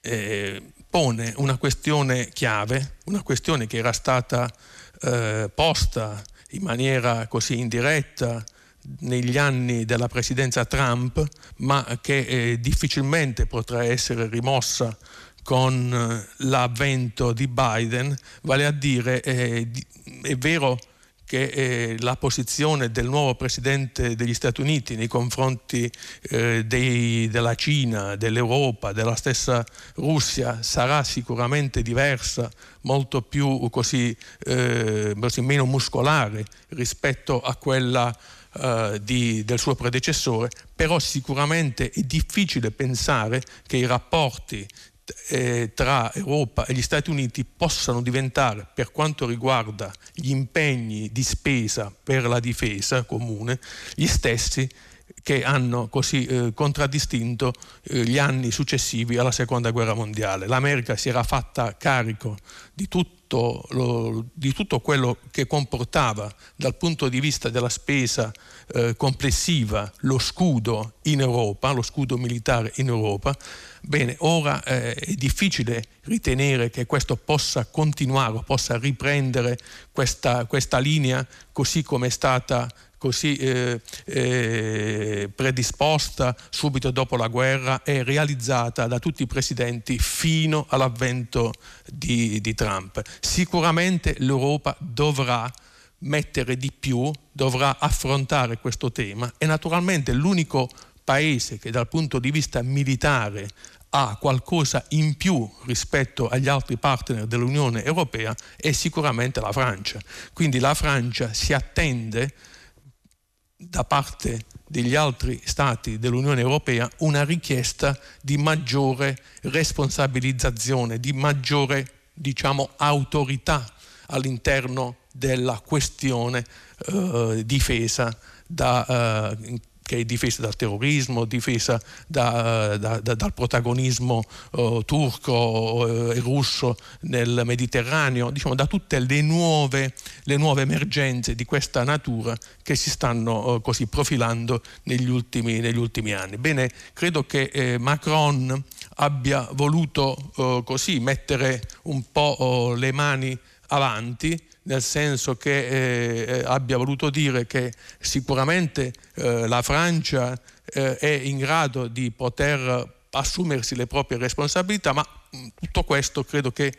eh, pone una questione chiave, una questione che era stata eh, posta in maniera così indiretta negli anni della presidenza Trump, ma che eh, difficilmente potrà essere rimossa con eh, l'avvento di Biden, vale a dire eh, è vero che eh, la posizione del nuovo presidente degli Stati Uniti nei confronti eh, dei, della Cina, dell'Europa, della stessa Russia sarà sicuramente diversa, molto più così, eh, meno muscolare rispetto a quella eh, di, del suo predecessore, però sicuramente è difficile pensare che i rapporti eh, tra Europa e gli Stati Uniti possano diventare, per quanto riguarda gli impegni di spesa per la difesa comune, gli stessi che hanno così eh, contraddistinto eh, gli anni successivi alla seconda guerra mondiale. L'America si era fatta carico di tutto, lo, di tutto, quello che comportava dal punto di vista della spesa eh, complessiva lo scudo in Europa, lo scudo militare in Europa, bene, ora eh, è difficile ritenere che questo possa continuare, possa riprendere questa, questa linea così come è stata così eh, eh, predisposta subito dopo la guerra e realizzata da tutti i presidenti fino all'avvento di, di Trump. Sicuramente l'Europa dovrà mettere di più, dovrà affrontare questo tema e naturalmente l'unico paese che dal punto di vista militare ha qualcosa in più rispetto agli altri partner dell'Unione Europea è sicuramente la Francia. Quindi la Francia si attende da parte degli altri Stati dell'Unione Europea una richiesta di maggiore responsabilizzazione, di maggiore diciamo, autorità all'interno della questione eh, difesa da, eh, che è difesa dal terrorismo, difesa da, da, da, dal protagonismo uh, turco e uh, russo nel Mediterraneo, diciamo da tutte le nuove, le nuove, emergenze di questa natura che si stanno uh, così profilando negli ultimi, negli ultimi, anni. Bene, credo che eh, Macron abbia voluto così mettere un po' le mani avanti nel senso che eh, eh, abbia voluto dire che sicuramente eh, la Francia eh, è in grado di poter assumersi le proprie responsabilità, ma mm, tutto questo credo che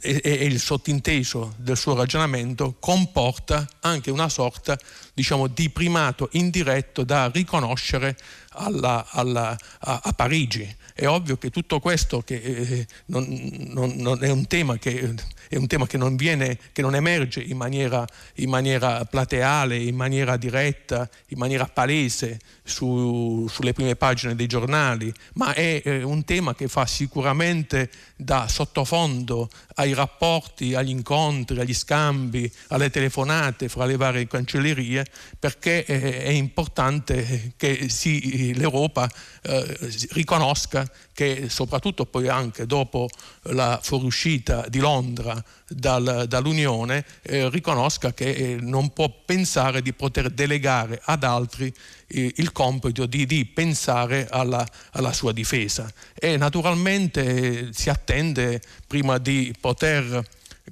è, è il sottinteso del suo ragionamento, comporta anche una sorta diciamo, di primato indiretto da riconoscere alla, alla, a, a Parigi. È ovvio che tutto questo che, eh, non, non, non è un tema che è un tema che non, viene, che non emerge in maniera, in maniera, plateale, in maniera diretta, in maniera palese su, sulle prime pagine dei giornali, ma è eh, un tema che fa sicuramente da sottofondo ai rapporti, agli incontri, agli scambi, alle telefonate fra le varie cancellerie, perché eh, è importante che si, l'Europa eh, che soprattutto poi anche dopo la fuoriuscita di Londra dal, dall'Unione eh, riconosca che eh, non può pensare di poter delegare ad altri eh, il compito di, di pensare alla, alla, sua difesa. E naturalmente si attende prima di poter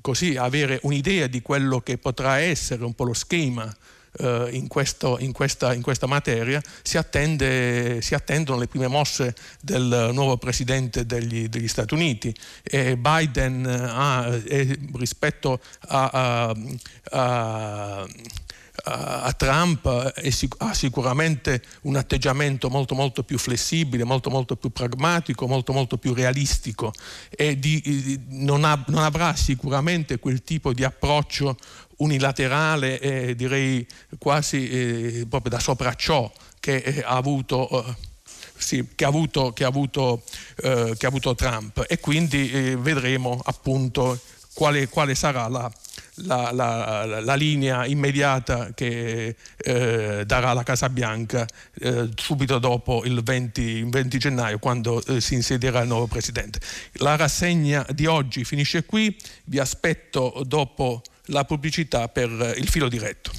così avere un'idea di quello che potrà essere un po' lo schema eh, in, questo, in, questa, in, questa, materia, si, attende, si, attendono le prime mosse del nuovo presidente degli, degli Stati Uniti. E Biden ha, rispetto a, a, a a Trump ha sicuramente un atteggiamento molto molto più flessibile, molto molto più pragmatico, molto molto più realistico e di, non, ha, non, avrà sicuramente quel tipo di approccio unilaterale e direi quasi eh, proprio da sopracciò che eh, ha avuto... Eh, sì, che, ha avuto, che, ha avuto, eh, che ha avuto Trump e quindi eh, vedremo appunto quale, quale sarà la, la, la, la, linea immediata che eh, darà la Casa Bianca eh, subito dopo il 20, il 20 gennaio quando eh, si insedierà il nuovo Presidente. La rassegna di oggi finisce qui, vi aspetto dopo la pubblicità per il filo diretto.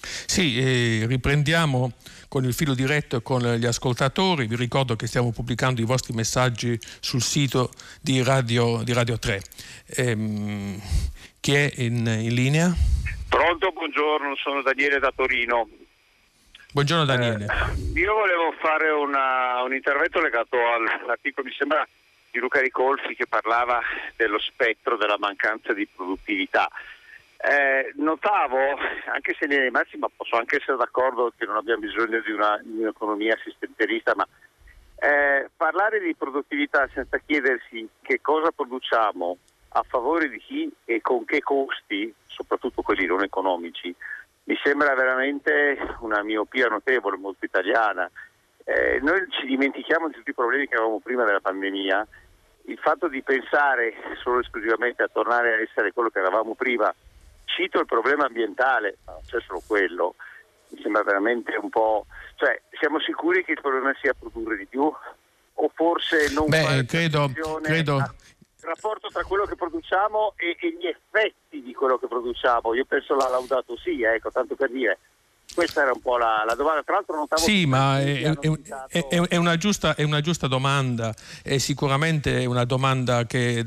Sì, eh, riprendiamo con il filo diretto e con gli ascoltatori. Vi ricordo che stiamo pubblicando i vostri messaggi sul sito di Radio, di Radio 3. Ehm, chi è in, in, linea? Pronto, buongiorno, sono Daniele da Torino. Buongiorno Daniele. Eh, io volevo fare una, un intervento legato all'articolo, mi sembra, di Luca Ricolfi che parlava dello spettro della mancanza di produttività. Eh, notavo, anche se in massima posso anche essere d'accordo che non abbiamo bisogno di, una, di un'economia assistenterista, ma eh, parlare di produttività senza chiedersi che cosa produciamo a favore di chi e con che costi, soprattutto quelli non economici, mi sembra veramente una miopia notevole, molto italiana. Eh, noi ci dimentichiamo di tutti i problemi che avevamo prima della pandemia. Il fatto di pensare solo esclusivamente a tornare a essere quello che eravamo prima cito il problema ambientale, ma non c'è solo quello, mi sembra veramente un po'... cioè siamo sicuri che il problema sia produrre di più? O forse non Beh, credo, credo, rapporto tra quello che produciamo e, e, gli effetti di quello che produciamo. Io penso l'ha laudato sì, ecco, tanto per dire. Questa era un po' la, la domanda. Tra l'altro notavo Sì, ma è, è, è, è, una giusta, è una giusta domanda, è sicuramente una domanda che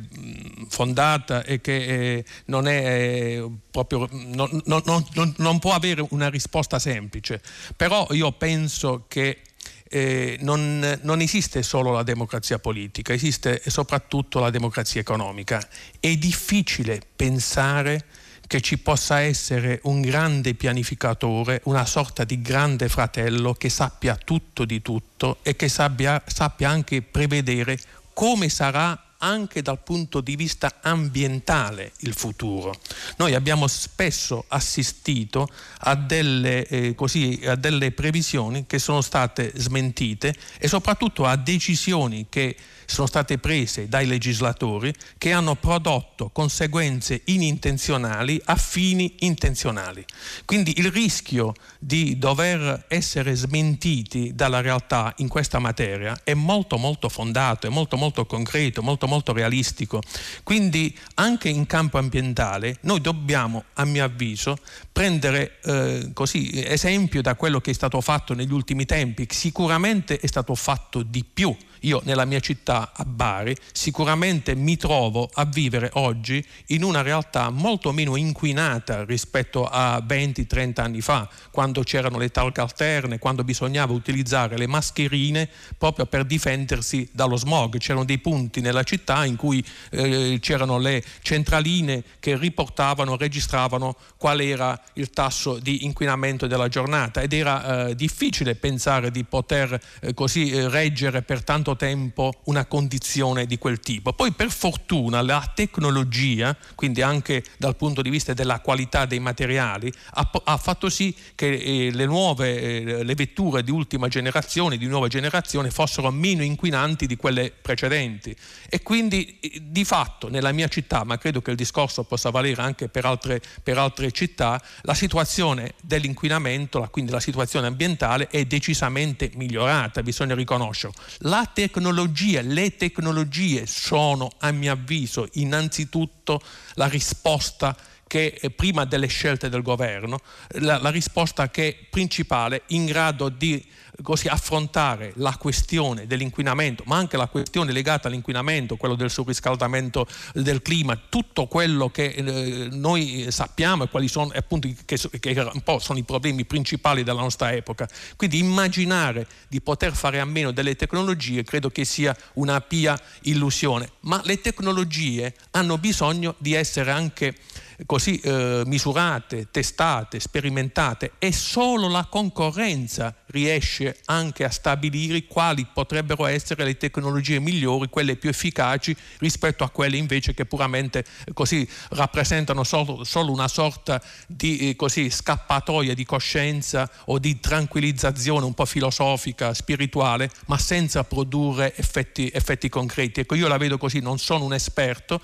fondata e che non è proprio non, non, non, non può avere una risposta semplice. Però io penso che eh, non, non, esiste solo la democrazia politica, esiste soprattutto la democrazia economica. È difficile pensare che ci possa essere un grande pianificatore, una sorta di grande fratello che sappia tutto di tutto e che sappia, sappia anche prevedere come sarà anche dal punto di vista ambientale il futuro. Noi abbiamo spesso assistito a delle, eh, così, a delle previsioni che sono state smentite e soprattutto a decisioni che sono state prese dai legislatori che hanno prodotto conseguenze inintenzionali a fini intenzionali. Quindi il rischio di dover essere smentiti dalla realtà in questa materia è molto molto fondato, è molto molto concreto, molto molto realistico. Quindi anche in campo ambientale noi dobbiamo, a mio avviso, prendere eh, così, esempio da quello che è stato fatto negli ultimi tempi. Sicuramente è stato fatto di più io nella mia città, a Bari, sicuramente mi trovo a vivere oggi in una realtà molto meno inquinata rispetto a 20-30 anni fa, quando c'erano le talche alterne, quando bisognava utilizzare le mascherine proprio per difendersi dallo smog. C'erano dei punti nella città in cui eh, c'erano le centraline che riportavano, registravano qual era il tasso di inquinamento della giornata ed era eh, difficile pensare di poter eh, così eh, reggere per tanto tanto tempo una condizione di quel tipo. Poi per fortuna la tecnologia, quindi anche dal punto di vista della qualità dei materiali, ha, ha fatto sì che eh, le nuove eh, le vetture di ultima generazione, di nuova generazione, fossero meno inquinanti di quelle precedenti. E quindi eh, di fatto nella mia città, ma credo che il discorso possa valere anche per altre, per altre città, la situazione dell'inquinamento, quindi la situazione ambientale è decisamente migliorata, bisogna riconoscerlo. La tecnologie, le tecnologie sono a mio avviso innanzitutto la risposta che eh, prima delle scelte del governo, la, la risposta che è principale in grado di così, affrontare la questione dell'inquinamento, ma anche la questione legata all'inquinamento, quello del surriscaldamento del clima, tutto quello che eh, noi sappiamo e quali sono appunto che, che un po' sono i problemi principali della nostra epoca. Quindi immaginare di poter fare a meno delle tecnologie credo che sia una pia illusione, ma le tecnologie hanno bisogno di essere anche così eh, misurate, testate, sperimentate e solo la concorrenza riesce anche a stabilire quali potrebbero essere le tecnologie migliori, quelle più efficaci rispetto a quelle invece che puramente eh, così rappresentano solo, solo una sorta di eh, così, scappatoia di coscienza o di tranquillizzazione un po' filosofica, spirituale, ma senza produrre effetti, effetti concreti. Ecco, io la vedo così, non sono un esperto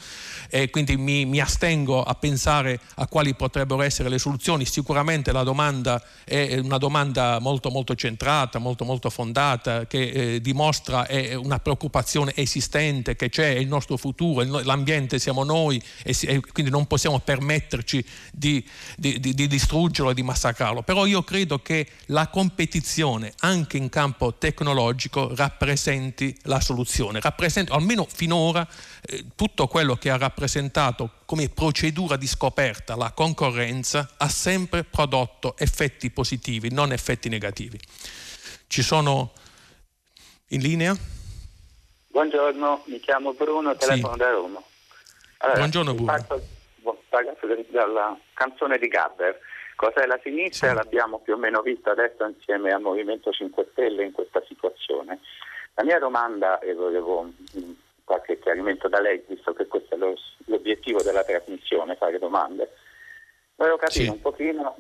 e quindi mi, mi astengo a pensare pensare a quali potrebbero essere le soluzioni. Sicuramente la domanda è una domanda molto molto centrata, molto molto fondata, che eh, dimostra eh, una preoccupazione esistente, che c'è, è il nostro futuro, l'ambiente siamo noi e, e quindi non possiamo permetterci di, di, di, di distruggerlo e di massacrarlo. Però io credo che la competizione anche in campo tecnologico rappresenti la soluzione, rappresenta almeno finora tutto quello che ha rappresentato come procedura di scoperta la concorrenza ha sempre prodotto effetti positivi, non effetti negativi. Ci sono in linea? Buongiorno, mi chiamo Bruno, telefono sì. da Roma. Allora, Buongiorno Bruno. Parto, dalla canzone di Gabber. Cos'è la sinistra? Sì. L'abbiamo più o meno vista adesso insieme al Movimento 5 Stelle in questa situazione. La mia domanda, e volevo qualche chiarimento da lei, visto che questo è lo, l'obiettivo della trasmissione, fare domande. Volevo capire sì. un pochino,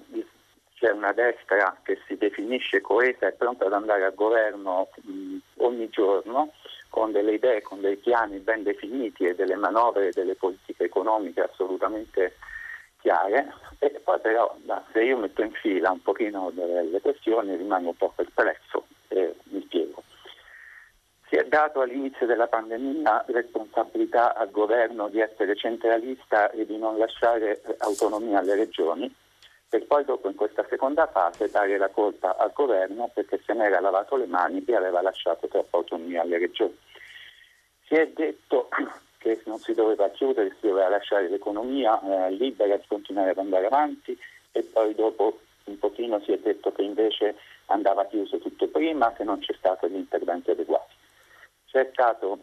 c'è una destra che si definisce coesa e pronta ad andare al governo mh, ogni giorno con delle idee, con dei piani ben definiti e delle manovre e delle politiche economiche assolutamente chiare e poi però se io metto in fila un pochino delle questioni rimango un po' perplesso e mi spiego Si è dato all'inizio della pandemia responsabilità al governo di essere centralista e di non lasciare autonomia alle regioni, per poi dopo in questa seconda fase dare la colpa al governo perché se ne era lavato le mani e aveva lasciato troppa autonomia alle regioni. Si è detto che non si doveva chiudere, si doveva lasciare l'economia eh, libera di continuare ad andare avanti e poi dopo un pochino si è detto che invece andava chiuso tutto prima, che non c'è stato gli interventi adeguati. C'è stato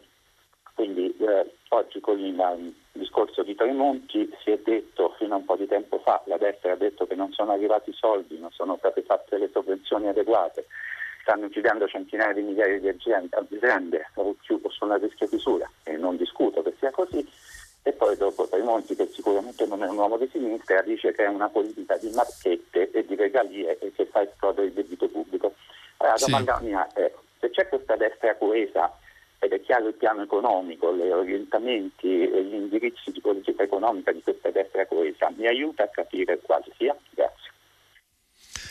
quindi eh, oggi con il discorso di Tremonti si è detto fino a un po' di tempo fa, la destra ha detto che non sono arrivati i soldi, non sono state fatte le sovvenzioni adeguate, stanno uccidendo centinaia di migliaia di aziende, sono a rischio chiusura e non discuto che sia così. E poi dopo Tremonti, che sicuramente non è un uomo di sinistra, dice che è una politica di marchette e di regalie e che fa esplodere il debito pubblico. Allora, la sì. domanda mia è, se c'è questa destra coesa ed è chiaro il piano economico, gli orientamenti e gli indirizzi di politica economica di questa destra coesa, mi aiuta a capire quale sia? Grazie.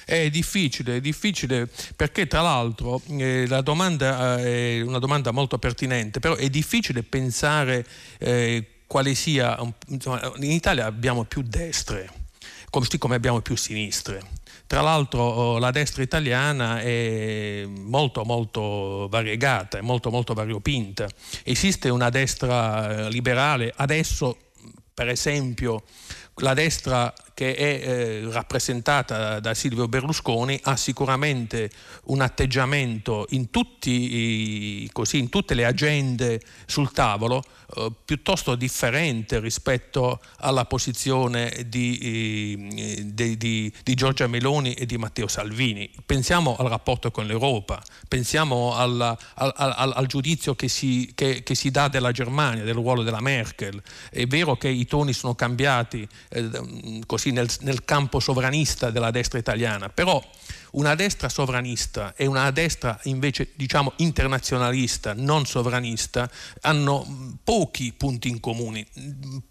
È difficile, è difficile perché tra l'altro eh, la domanda eh, è una domanda molto pertinente, però è difficile pensare eh, quale sia, insomma, in Italia abbiamo più destre, così come abbiamo più sinistre. Tra l'altro oh, la destra italiana è molto molto variegata, è molto molto variopinta. Esiste una destra eh, liberale, adesso per esempio la destra che è eh, rappresentata da Silvio Berlusconi ha sicuramente un atteggiamento in, tutti, così, in tutte le agende sul tavolo eh, piuttosto differente rispetto alla posizione di, eh, di, di, di, Giorgia Meloni e di Matteo Salvini. Pensiamo al rapporto con l'Europa, pensiamo alla, al, al, al, giudizio che si, che, che si, dà della Germania, del ruolo della Merkel. È vero che i toni sono cambiati eh, così nel, nel campo sovranista della destra italiana, però una destra sovranista e una destra invece diciamo internazionalista, non sovranista, hanno pochi punti in comune.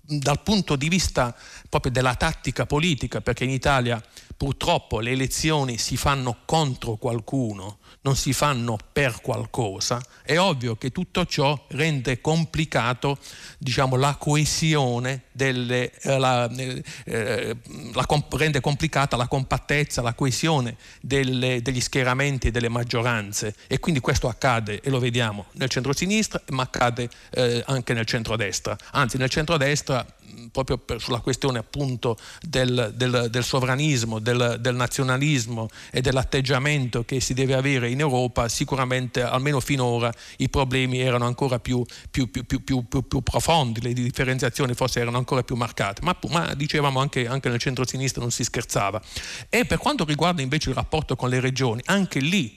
Dal punto di vista proprio della tattica politica, perché in Italia purtroppo le elezioni si fanno contro qualcuno, non si fanno per qualcosa, è ovvio che tutto ciò rende complicato diciamo, la coesione, delle, eh, la, eh, eh la comp- rende complicata la compattezza, la coesione delle, degli schieramenti e delle maggioranze. E quindi questo accade e lo vediamo nel centro-sinistra ma accade eh, anche nel centro-destra, anzi nel centro-destra proprio per, sulla questione appunto del, del, del sovranismo, del, del, nazionalismo e dell'atteggiamento che si deve avere in Europa, sicuramente almeno finora i problemi erano ancora più, più, più, più profondi, le differenziazioni forse erano ancora più marcate, ma, ma dicevamo anche, anche nel centro-sinistra non si scherzava. E per quanto riguarda invece il rapporto con le regioni, anche lì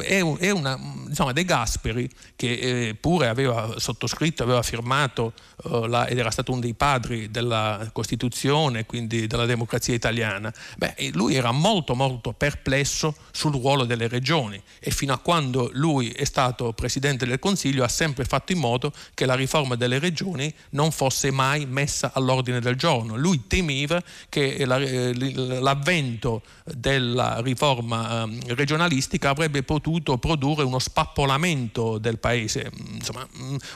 è, è una, insomma, De Gasperi, che eh, pure aveva sottoscritto, aveva firmato eh, la, ed era stato uno dei padri della Costituzione, quindi della democrazia italiana, beh, lui era molto molto perplesso sul ruolo delle regioni e fino a quando lui è stato Presidente del Consiglio ha sempre fatto in modo che la riforma delle regioni non fosse mai messa all'ordine del giorno. Lui temeva che la, eh, l'avvento della riforma ehm, regionalistica avrebbe potuto produrre uno spappolamento del paese, insomma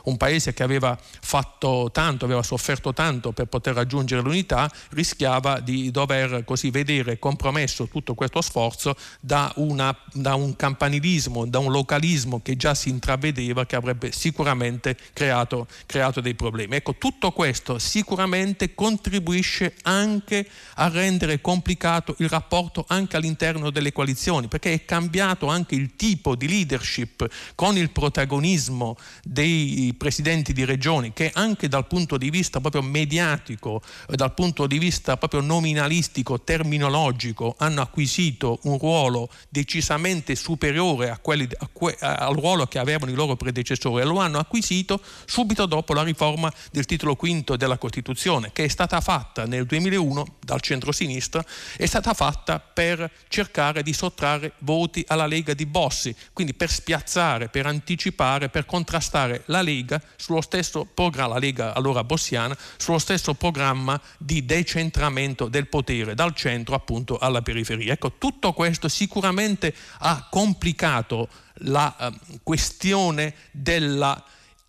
un paese che aveva fatto tanto, aveva sofferto tanto per poter raggiungere l'unità, rischiava di dover così vedere compromesso tutto questo sforzo da, una, da un campanilismo, da un localismo che già si intravedeva che avrebbe sicuramente creato, creato dei problemi. Ecco, tutto questo sicuramente contribuisce anche a rendere complicato il rapporto anche all'interno delle coalizioni, perché è cambiato anche il il tipo di leadership con il protagonismo dei presidenti di regioni che anche dal punto di vista proprio mediatico, eh, dal punto di vista proprio nominalistico, terminologico, hanno acquisito un ruolo decisamente superiore a quelli, a que, al ruolo che avevano i loro predecessori e lo hanno acquisito subito dopo la riforma del titolo quinto della Costituzione che è stata fatta nel 2001 dal centro-sinistra, è stata fatta per cercare di sottrarre voti alla Lega di Bossi, quindi per spiazzare, per anticipare, per contrastare la Lega la Lega allora bossiana, sullo stesso programma di decentramento del potere dal centro appunto alla periferia. Ecco, tutto questo sicuramente ha complicato la eh, questione della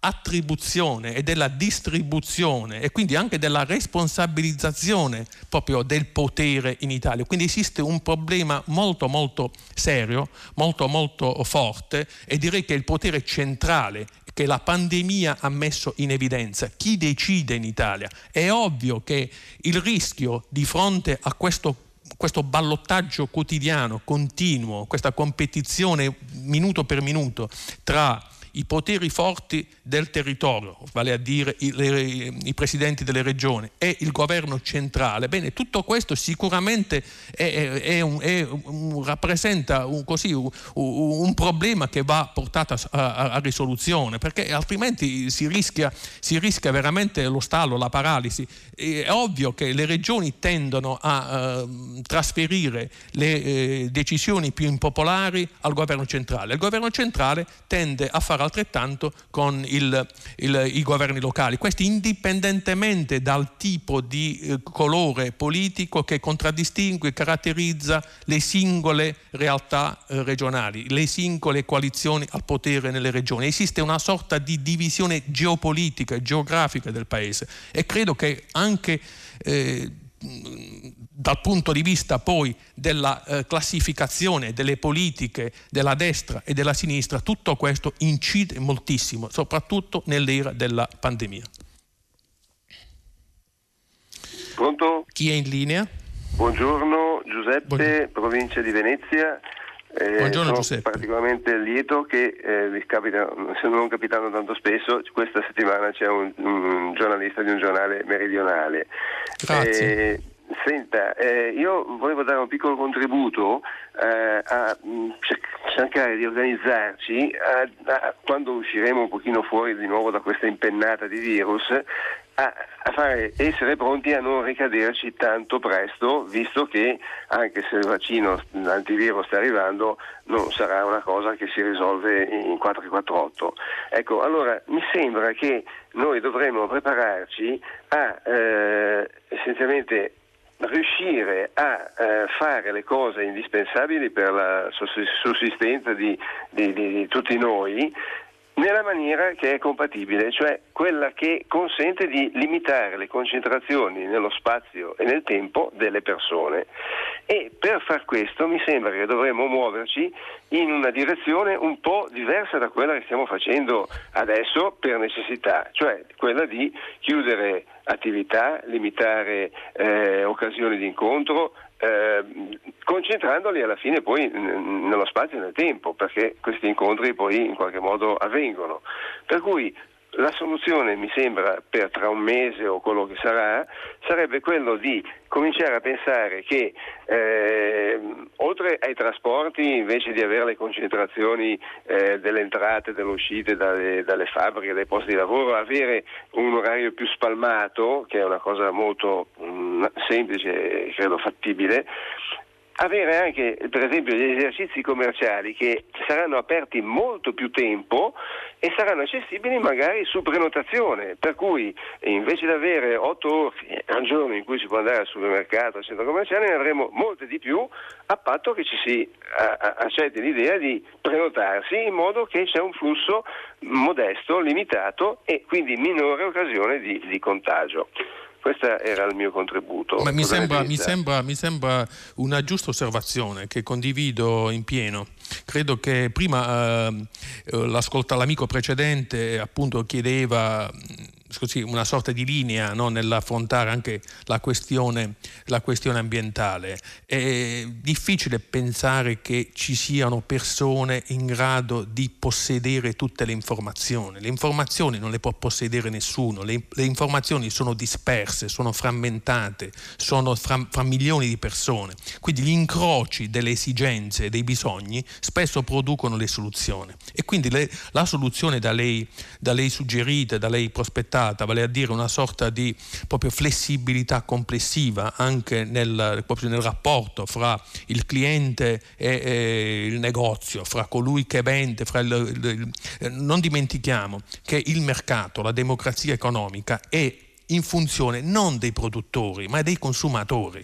attribuzione e della distribuzione e quindi anche della responsabilizzazione proprio del potere in Italia. Quindi esiste un problema molto molto serio, molto molto forte e direi che il potere centrale che la pandemia ha messo in evidenza. Chi decide in Italia? È ovvio che il rischio di fronte a questo questo ballottaggio quotidiano, continuo, questa competizione minuto per minuto tra i poteri forti del territorio, vale a dire i, le, i presidenti delle regioni e il governo centrale, bene, tutto questo sicuramente è, è, è un, un, rappresenta un, così, un, problema che va portato a, a, a, risoluzione, perché altrimenti si rischia, si rischia veramente lo stallo, la paralisi. È ovvio che le regioni tendono a uh, trasferire le eh, decisioni più impopolari al governo centrale. Il governo centrale tende a fare altrettanto con il, il, i governi locali, questi indipendentemente dal tipo di eh, colore politico che contraddistingue e caratterizza le singole realtà eh, regionali, le singole coalizioni al potere nelle regioni. Esiste una sorta di divisione geopolitica geografica del paese e credo che anche eh, dal punto di vista poi della eh, classificazione delle politiche della destra e della sinistra, tutto questo incide moltissimo, soprattutto nell'era della pandemia. Pronto? Chi è in linea? Buongiorno, Giuseppe, Buongiorno. provincia di Venezia. Eh, Buongiorno sono Giuseppe. particolarmente lieto che eh, capita, se non capitano tanto spesso, questa settimana c'è un, un giornalista di un giornale meridionale. Grazie. Eh, Senta, eh, io volevo dare un piccolo contributo eh, a mm, cercare di organizzarci a, a, quando usciremo un pochino fuori di nuovo da questa impennata di virus a, a fare, essere pronti a non ricaderci tanto presto, visto che anche se il vaccino l'antivirus sta arrivando, non sarà una cosa che si risolve in 448. Ecco, allora mi sembra che noi dovremmo prepararci a eh, essenzialmente riuscire a eh, fare le cose indispensabili per la sussistenza di, di, di, di tutti noi nella maniera che è compatibile, cioè quella che consente di limitare le concentrazioni nello spazio e nel tempo delle persone. E per far questo mi sembra che dovremmo muoverci in una direzione un po' diversa da quella che stiamo facendo adesso per necessità, cioè quella di chiudere attività, limitare eh, occasioni di incontro, eh, concentrandoli alla fine poi nello spazio e nel tempo, perché questi incontri poi in qualche modo avvengono. Per cui la soluzione mi sembra per tra un mese o quello che sarà sarebbe quello di cominciare a pensare che eh, oltre ai trasporti invece di avere le concentrazioni eh, delle entrate e delle uscite dalle, dalle, fabbriche, dai posti di lavoro, avere un orario più spalmato che è una cosa molto mh, mm, semplice e credo fattibile avere anche per esempio gli esercizi commerciali che saranno aperti molto più tempo e saranno accessibili magari su prenotazione, per cui invece di avere 8 ore al giorno in cui si può andare al supermercato, al centro commerciale, ne avremo molte di più a patto che ci si accetti l'idea di prenotarsi in modo che c'è un flusso modesto, limitato e quindi minore occasione di, di contagio. Questo era il mio contributo. Ma mi sembra, mi, sembra, mi sembra, una giusta osservazione che condivido in pieno. Credo che prima eh, l'amico precedente appunto chiedeva così, una sorta di linea no, nell'affrontare anche la questione, la questione, ambientale. È difficile pensare che ci siano persone in grado di possedere tutte le informazioni. Le informazioni non le può possedere nessuno, le, le informazioni sono disperse, sono frammentate, sono fra, fra milioni di persone. Quindi gli incroci delle esigenze dei bisogni spesso producono le soluzioni. E quindi le, la soluzione da lei, da lei suggerita, da lei prospettata, limitata, vale a dire una sorta di proprio flessibilità complessiva anche nel, nel rapporto fra il cliente e, e, il negozio, fra colui che vende, fra il, il, non dimentichiamo che il mercato, la democrazia economica è in funzione non dei produttori ma dei consumatori.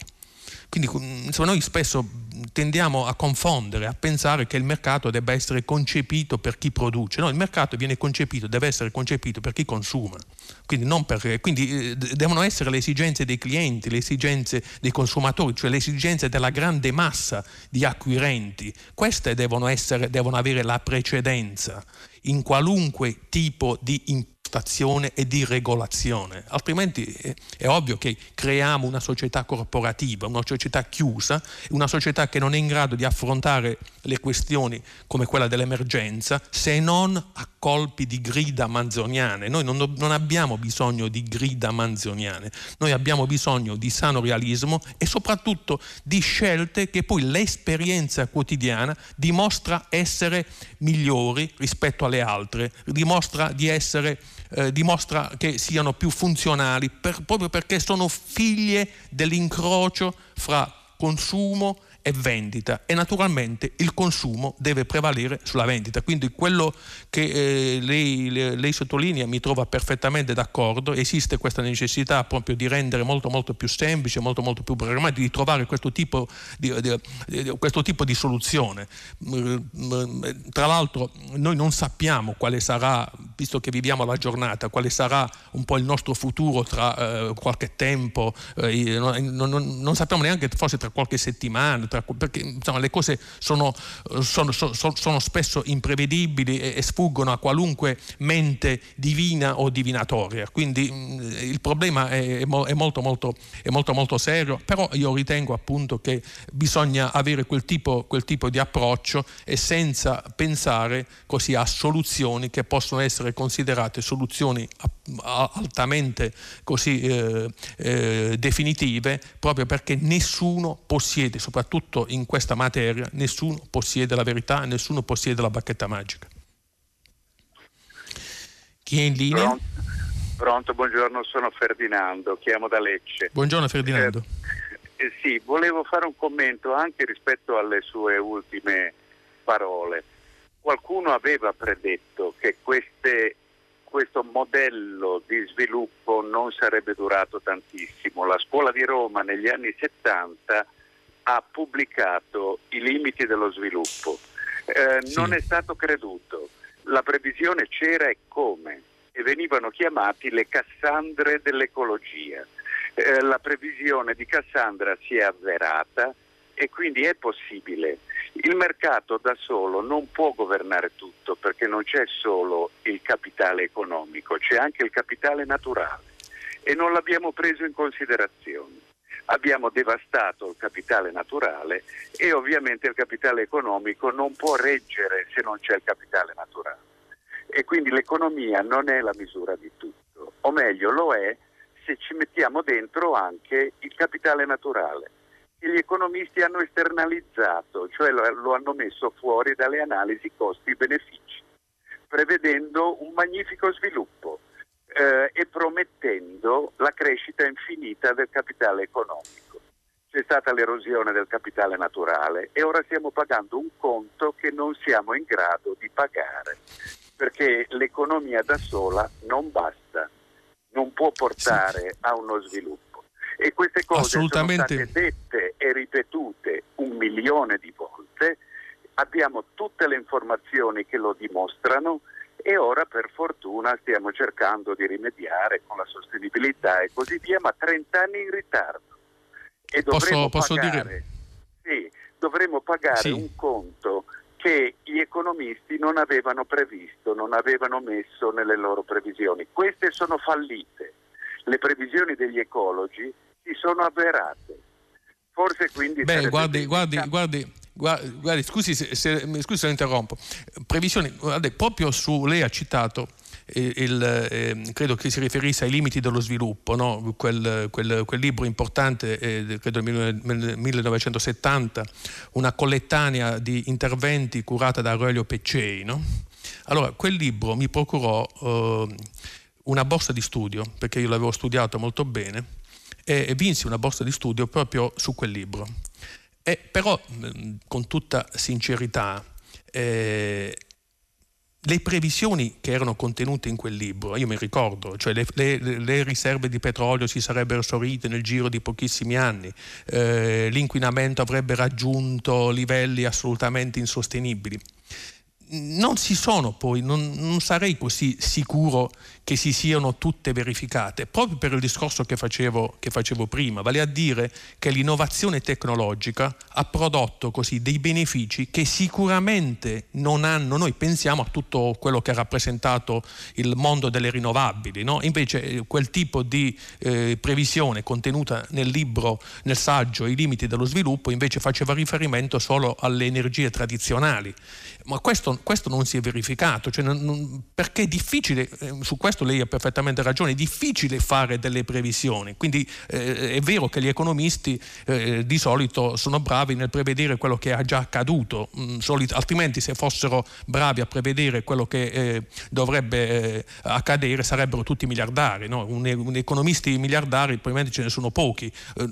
Quindi insomma, noi spesso tendiamo a confondere, a pensare che il mercato debba essere concepito per chi produce. No, il mercato viene concepito, deve essere concepito per chi consuma. Quindi, per, quindi eh, devono essere le esigenze dei clienti, le esigenze dei consumatori, cioè le esigenze della grande massa di acquirenti. Queste devono, essere, devono avere la precedenza in qualunque tipo di impresa stazione e di regolazione, altrimenti è, è, ovvio che creiamo una società corporativa, una società chiusa, una società che non è in grado di affrontare le questioni come quella dell'emergenza se non a colpi di grida manzoniane. Noi non, non abbiamo bisogno di grida manzoniane, noi abbiamo bisogno di sano realismo e soprattutto di scelte che poi l'esperienza quotidiana dimostra essere migliori rispetto alle altre, dimostra di essere eh, dimostra che siano più funzionali per, proprio perché sono figlie dell'incrocio fra consumo e vendita e naturalmente il consumo deve prevalere sulla vendita. Quindi quello che eh, lei, lei, sottolinea mi trova perfettamente d'accordo, esiste questa necessità proprio di rendere molto molto più semplice, molto molto più programmatico, di trovare questo tipo di, di, di, questo tipo di soluzione. Mm, mm, tra l'altro noi non sappiamo quale sarà, visto che viviamo la giornata, quale sarà un po' il nostro futuro tra eh, qualche tempo, eh, non, non, non sappiamo neanche forse tra qualche settimana, tra, perché insomma, le cose sono, sono, sono, sono spesso imprevedibili e, e, sfuggono a qualunque mente divina o divinatoria. Quindi mh, il problema è, è, molto, molto, è, molto, molto, serio, però io ritengo appunto che bisogna avere quel tipo, quel tipo di approccio e senza pensare così a soluzioni che possono essere considerate soluzioni altamente così eh, eh, definitive proprio perché nessuno possiede, soprattutto in questa materia, nessuno possiede la verità, nessuno possiede la bacchetta magica. Chi è in linea? Pronto, Pronto buongiorno, sono Ferdinando, chiamo da Lecce. Buongiorno Ferdinando. Eh, eh, sì, volevo fare un commento anche rispetto alle sue ultime parole. Qualcuno aveva predetto che queste questo modello di sviluppo non sarebbe durato tantissimo. La scuola di Roma negli anni 70 ha pubblicato i limiti dello sviluppo. Eh, sì. Non è stato creduto. La previsione c'era e come? E venivano chiamati le Cassandre dell'ecologia. Eh, la previsione di Cassandra si è avverata e quindi è possibile il mercato da solo non può governare tutto perché non c'è solo il capitale economico, c'è anche il capitale naturale e non l'abbiamo preso in considerazione. Abbiamo devastato il capitale naturale e ovviamente il capitale economico non può reggere se non c'è il capitale naturale. E quindi l'economia non è la misura di tutto, o meglio lo è se ci mettiamo dentro anche il capitale naturale che gli economisti hanno esternalizzato, cioè lo, hanno messo fuori dalle analisi costi-benefici, prevedendo un magnifico sviluppo eh, e promettendo la crescita infinita del capitale economico. C'è stata l'erosione del capitale naturale e ora stiamo pagando un conto che non siamo in grado di pagare, perché l'economia da sola non basta, non può portare a uno sviluppo. E queste cose sono state dette e ripetute un milione di volte, abbiamo tutte le informazioni che lo dimostrano e ora per fortuna stiamo cercando di rimediare con la sostenibilità e così via, ma 30 anni in ritardo. E dovremo posso, posso pagare, dire... sì, dovremo pagare sì. un conto che gli economisti non avevano previsto, non avevano messo nelle loro previsioni. Queste sono fallite. Le previsioni degli ecologi si sono avverate. Forse quindi... Beh, guardi, guardi, guardi, guardi, scusi se, se, scusi se interrompo. Previsioni, guardi, proprio su, lei ha citato eh, il, eh, credo che si riferisse ai limiti dello sviluppo, no? quel, quel, quel, libro importante, eh, credo nel 1970, una collettanea di interventi curata da Aurelio Peccei. No? Allora, quel libro mi procurò eh, una borsa di studio, perché io l'avevo studiato molto bene, e vinsi una borsa di studio proprio su quel libro. E però, con tutta sincerità, eh, le previsioni che erano contenute in quel libro, io mi ricordo, cioè le, le, le riserve di petrolio si sarebbero sorrite nel giro di pochissimi anni, eh, l'inquinamento avrebbe raggiunto livelli assolutamente insostenibili. Non si sono poi, non, non sarei così sicuro che si siano tutte verificate, proprio per il discorso che facevo, che facevo, prima, vale a dire che l'innovazione tecnologica ha prodotto così dei benefici che sicuramente non hanno, noi pensiamo a tutto quello che ha rappresentato il mondo delle rinnovabili, no? invece eh, quel tipo di eh, previsione contenuta nel libro, nel saggio I limiti dello sviluppo, invece faceva riferimento solo alle energie tradizionali, ma questo, questo non si è verificato, cioè non, non, perché è difficile, eh, su questo lei ha perfettamente ragione, è difficile fare delle previsioni, quindi eh, è vero che gli economisti eh, di solito sono bravi nel prevedere quello che è già accaduto, mm, solit- altrimenti se fossero bravi a prevedere quello che eh, dovrebbe eh, accadere sarebbero tutti miliardari, no? un, un economisti miliardari probabilmente ce ne sono pochi eh,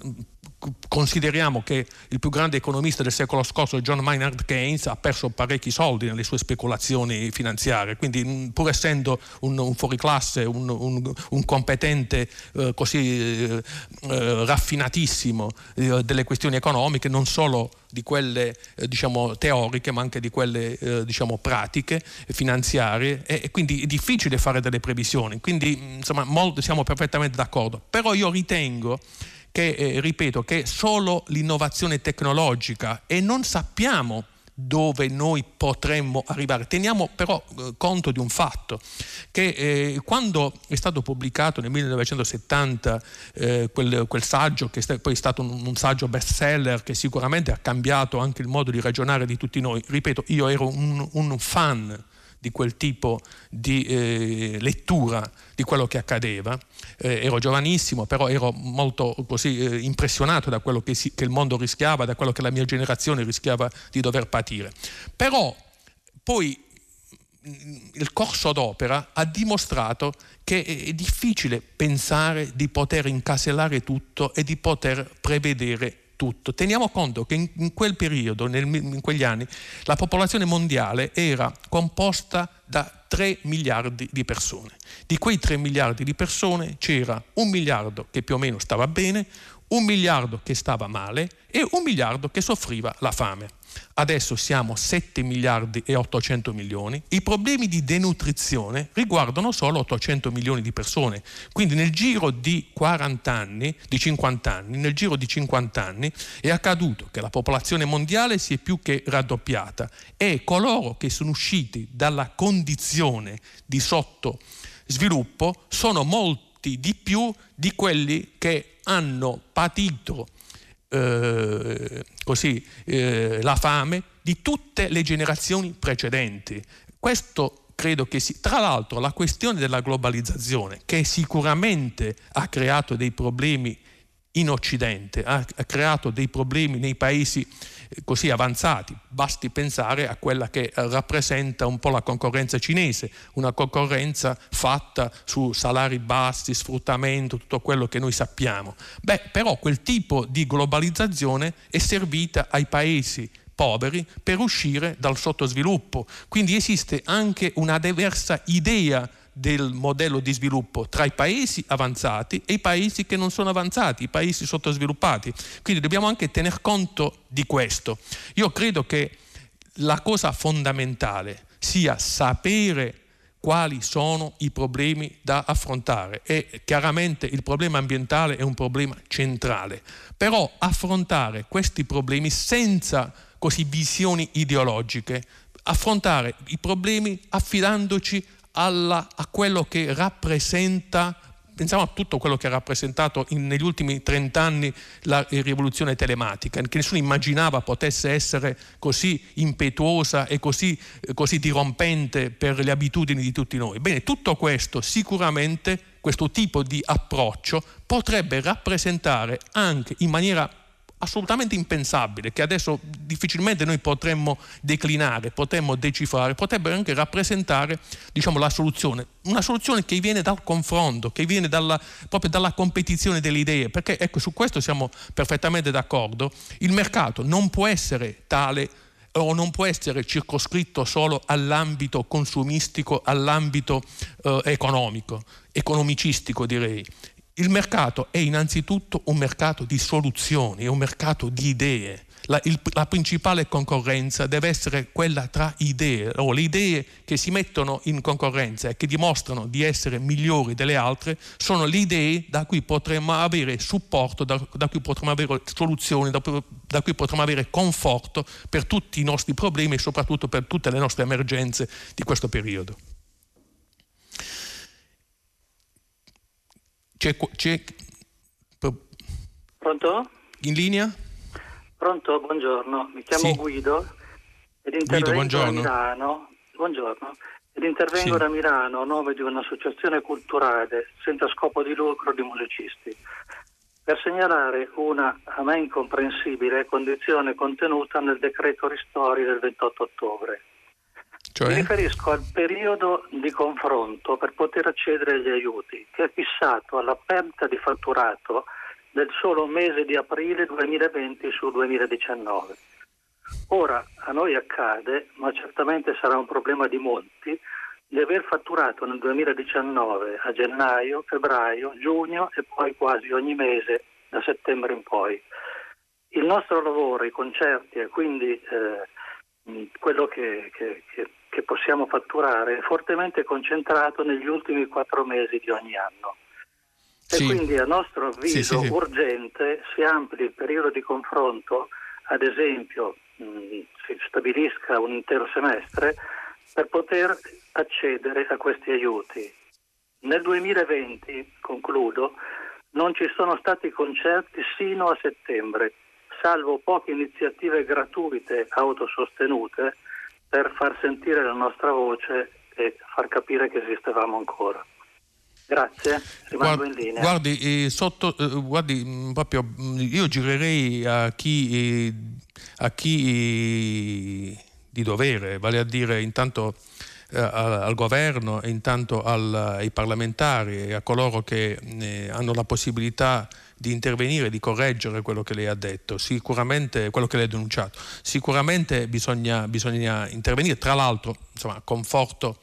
consideriamo che il più grande economista del secolo scorso, John Maynard Keynes, ha perso parecchi soldi nelle sue speculazioni finanziarie, quindi mm, pur essendo un, un fuoriclasse, un, un, un competente eh, così eh, eh, raffinatissimo eh, delle questioni economiche, non solo di quelle eh, diciamo, teoriche ma anche di quelle eh, diciamo, pratiche, finanziarie. E, e, quindi è difficile fare delle previsioni, quindi mm, insomma molto, siamo perfettamente d'accordo, però io ritengo che, eh, ripeto, che è solo l'innovazione tecnologica e non sappiamo dove noi potremmo arrivare. Teniamo però eh, conto di un fatto, che eh, quando è stato pubblicato nel 1970 eh, quel, quel, saggio, che è poi stato un, un, saggio bestseller che sicuramente ha cambiato anche il modo di ragionare di tutti noi, ripeto, io ero un, un fan di quel tipo di eh, lettura di quello che accadeva. Eh, ero giovanissimo, però ero molto così eh, impressionato da quello che, si, che il mondo rischiava, da quello che la mia generazione rischiava di dover patire. Però poi mm, il corso d'opera ha dimostrato che è difficile pensare di poter incasellare tutto e di poter prevedere tutto. Teniamo conto che in, in quel periodo, nel, in quegli anni, la popolazione mondiale era composta da 3 miliardi di persone. Di quei 3 miliardi di persone c'era un miliardo che più o meno stava bene, un miliardo che stava male e un miliardo che soffriva la fame. Adesso siamo 7 miliardi e 800 milioni. I problemi di denutrizione riguardano solo 800 milioni di persone. Quindi nel giro di 40 anni, di 50 anni, nel giro di 50 anni è accaduto che la popolazione mondiale si è più che raddoppiata e coloro che sono usciti dalla condizione di sottosviluppo sono molti di più di quelli che hanno patito eh, così, eh, la fame di tutte le generazioni precedenti. Questo credo che si... Tra l'altro la questione della globalizzazione, che sicuramente ha creato dei problemi in Occidente, ha, ha creato dei problemi nei paesi così avanzati. Basti pensare a quella che eh, rappresenta un po' la concorrenza cinese, una concorrenza fatta su salari bassi, sfruttamento, tutto quello che noi sappiamo. Beh, però quel tipo di globalizzazione è servita ai paesi poveri per uscire dal sottosviluppo. Quindi esiste anche una diversa idea del modello di sviluppo tra i paesi avanzati e i paesi che non sono avanzati, i paesi sottosviluppati. Quindi dobbiamo anche tener conto di questo. Io credo che la cosa fondamentale sia sapere quali sono i problemi da affrontare e chiaramente il problema ambientale è un problema centrale, però affrontare questi problemi senza così visioni ideologiche, affrontare i problemi affidandoci alla, a quello che rappresenta pensiamo a tutto quello che ha rappresentato in, negli ultimi 30 anni la rivoluzione telematica, che nessuno immaginava potesse essere così impetuosa e così, così dirompente per le abitudini di tutti noi. Bene, tutto questo sicuramente, questo tipo di approccio potrebbe rappresentare anche in maniera assolutamente impensabile, che adesso difficilmente noi potremmo declinare, potremmo decifrare, potrebbe anche rappresentare diciamo, la soluzione. Una soluzione che viene dal confronto, che viene dalla, proprio dalla competizione delle idee, perché ecco, su questo siamo perfettamente d'accordo. Il mercato non può essere tale o non può essere circoscritto solo all'ambito consumistico, all'ambito eh, economico, economicistico direi. Il mercato è innanzitutto un mercato di soluzioni, è un mercato di idee. La, il, la, principale concorrenza deve essere quella tra idee, o le idee che si mettono in concorrenza e che dimostrano di essere migliori delle altre sono le idee da cui potremmo avere supporto, da, da cui potremmo avere soluzioni, da, da, cui potremmo avere conforto per tutti i nostri problemi e soprattutto per tutte le nostre emergenze di questo periodo. C'è, c'è... Pronto? In linea? Pronto, buongiorno. Mi chiamo sì. Guido ed intervengo Guido, da Milano. Buongiorno. Ed intervengo sì. da Milano a nome di un'associazione culturale senza scopo di lucro di musicisti per segnalare una a me incomprensibile condizione contenuta nel decreto ristori del 28 ottobre. Cioè? Mi riferisco al periodo di confronto per poter accedere agli aiuti, che è fissato alla perdita di fatturato del solo mese di aprile 2020 su 2019. Ora a noi accade, ma certamente sarà un problema di molti, di aver fatturato nel 2019 a gennaio, febbraio, giugno e poi quasi ogni mese da settembre in poi. Il nostro lavoro, i concerti e quindi eh, quello che, che, che che possiamo fatturare è fortemente concentrato negli ultimi quattro mesi di ogni anno. Sì. E quindi a nostro avviso sì, sì, urgente si ampli il periodo di confronto, ad esempio mh, si stabilisca un intero semestre per poter accedere a questi aiuti. Nel 2020, concludo, non ci sono stati concerti sino a settembre, salvo poche iniziative gratuite autosostenute per far sentire la nostra voce e far capire che esistevamo ancora. Grazie, rimango guardi, in linea. Guardi, eh, sotto, eh, guardi mm, proprio, mm, io girerei a chi, eh, a chi eh, di dovere, vale a dire intanto eh, al governo e intanto al, ai parlamentari e a coloro che eh, hanno la possibilità di intervenire, di correggere quello che lei ha detto, sicuramente quello che lei ha denunciato. Sicuramente bisogna, bisogna intervenire, tra l'altro, insomma, a conforto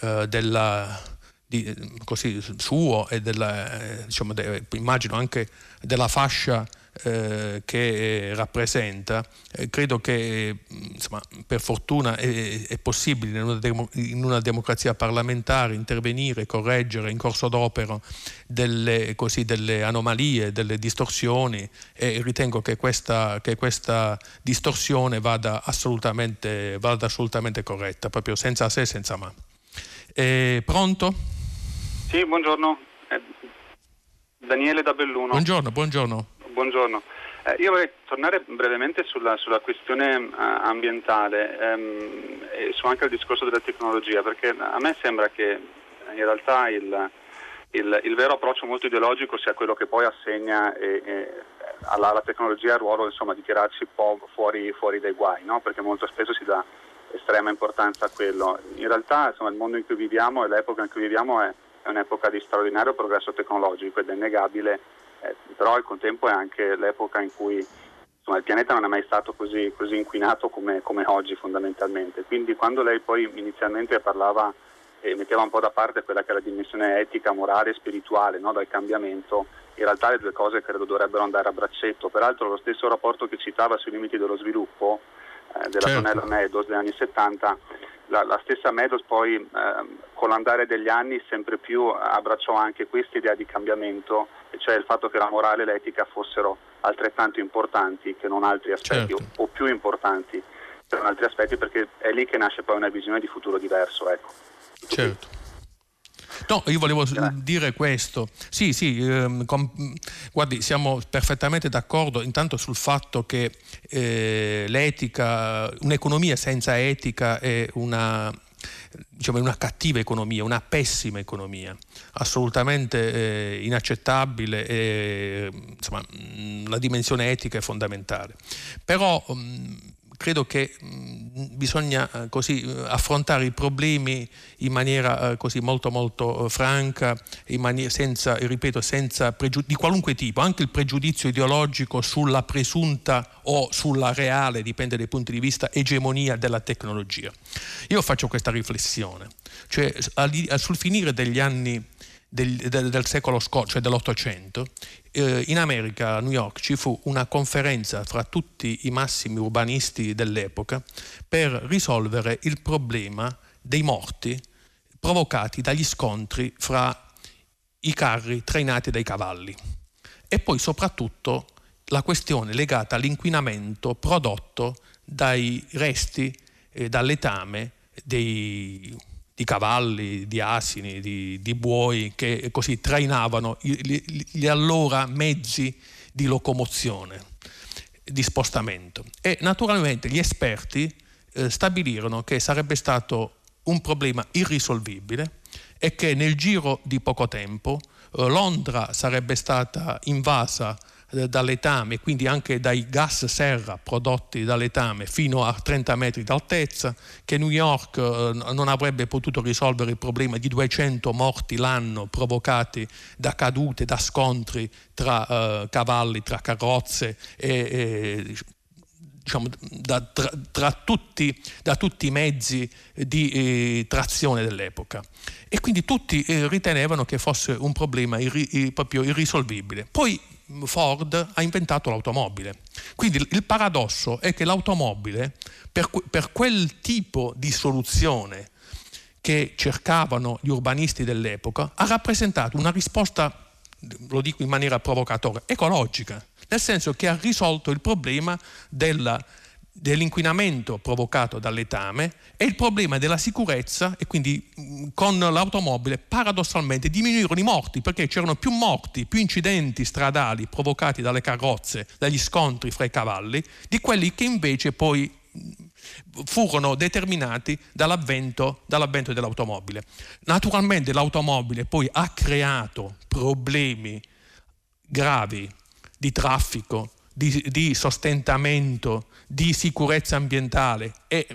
eh, della, di, così, suo e della, eh, diciamo, de, immagino anche della fascia eh, che rappresenta, eh, credo che insomma, per fortuna è, è possibile in una, demo, in una, democrazia parlamentare intervenire, correggere in corso d'opera delle, così, delle anomalie, delle distorsioni e ritengo che questa, che questa distorsione vada assolutamente, vada assolutamente, corretta, proprio senza se e senza ma. Eh, pronto? Sì, buongiorno. Eh, Daniele da Belluno. Buongiorno, buongiorno buongiorno. Eh, io vorrei tornare brevemente sulla, sulla questione uh, ambientale ehm, e su anche il discorso della tecnologia, perché a me sembra che in realtà il, il, il vero approccio molto ideologico sia quello che poi assegna e, e alla, alla, tecnologia il ruolo insomma, di tirarci un po' fuori, fuori dai guai, no? perché molto spesso si dà estrema importanza a quello. In realtà insomma, il mondo in cui viviamo e l'epoca in cui viviamo è, è un'epoca di straordinario progresso tecnologico ed è innegabile eh, però al contempo è anche l'epoca in cui insomma, il pianeta non è mai stato così, così inquinato come, come, oggi fondamentalmente. Quindi quando lei poi inizialmente parlava e metteva un po' da parte quella che è la dimensione etica, morale e spirituale no, dal cambiamento, in realtà le due cose credo dovrebbero andare a braccetto. Peraltro lo stesso rapporto che citava sui limiti dello sviluppo eh, della certo. Tonella Meadows degli anni 70 la, la, stessa Meadows poi eh, con l'andare degli anni sempre più abbracciò anche questa idea di cambiamento, cioè il fatto che la morale e l'etica fossero altrettanto importanti che non altri aspetti certo. o, o, più importanti per altri aspetti perché è lì che nasce poi una visione di futuro diverso. Ecco. Certo. No, io volevo dire questo. Sì, sì, ehm, com, guardi, siamo perfettamente d'accordo intanto sul fatto che eh, l'etica, un'economia senza etica è una diciamo, una cattiva economia, una pessima economia, assolutamente eh, inaccettabile e insomma, la dimensione etica è fondamentale. Però mh, credo che mh, bisogna eh, così eh, affrontare i problemi in maniera eh, così molto molto franca, maniera, senza, ripeto, senza pregiud- di qualunque tipo, anche il pregiudizio ideologico sulla presunta o sulla reale, dipende dai punti di vista, egemonia della tecnologia. Io faccio questa riflessione, cioè sul finire degli anni del, del, del secolo scorso, cioè dell'Ottocento, eh, in America, a New York, ci fu una conferenza fra tutti i massimi urbanisti dell'epoca per risolvere il problema dei morti provocati dagli scontri fra i carri trainati dai cavalli. E poi soprattutto la questione legata all'inquinamento prodotto dai resti, eh, dal letame dei di cavalli, di asini, di, di buoi che così trainavano gli, gli allora mezzi di locomozione, di spostamento. E naturalmente gli esperti eh, stabilirono che sarebbe stato un problema irrisolvibile e che nel giro di poco tempo eh, Londra sarebbe stata invasa eh, dall'etame, quindi anche dai gas serra prodotti dall'etame fino a 30 metri d'altezza, che New York eh, non avrebbe potuto risolvere il problema di 200 morti l'anno provocati da cadute, da scontri tra eh, cavalli, tra carrozze e, e diciamo, da, tra, tra tutti, da, tutti, i mezzi di eh, trazione dell'epoca. E quindi tutti eh, ritenevano che fosse un problema irri, proprio irrisolvibile. Poi Ford ha inventato l'automobile. Quindi il paradosso è che l'automobile, per, per quel tipo di soluzione che cercavano gli urbanisti dell'epoca, ha rappresentato una risposta, lo dico in maniera provocatoria, ecologica, nel senso che ha risolto il problema della dell'inquinamento provocato dal letame e il problema della sicurezza e quindi con l'automobile paradossalmente diminuirono i morti perché c'erano più morti, più incidenti stradali provocati dalle carrozze, dagli scontri fra i cavalli, di quelli che invece poi furono determinati dall'avvento, dall'avvento dell'automobile. Naturalmente l'automobile poi ha creato problemi gravi di traffico, di, di sostentamento, di sicurezza ambientale e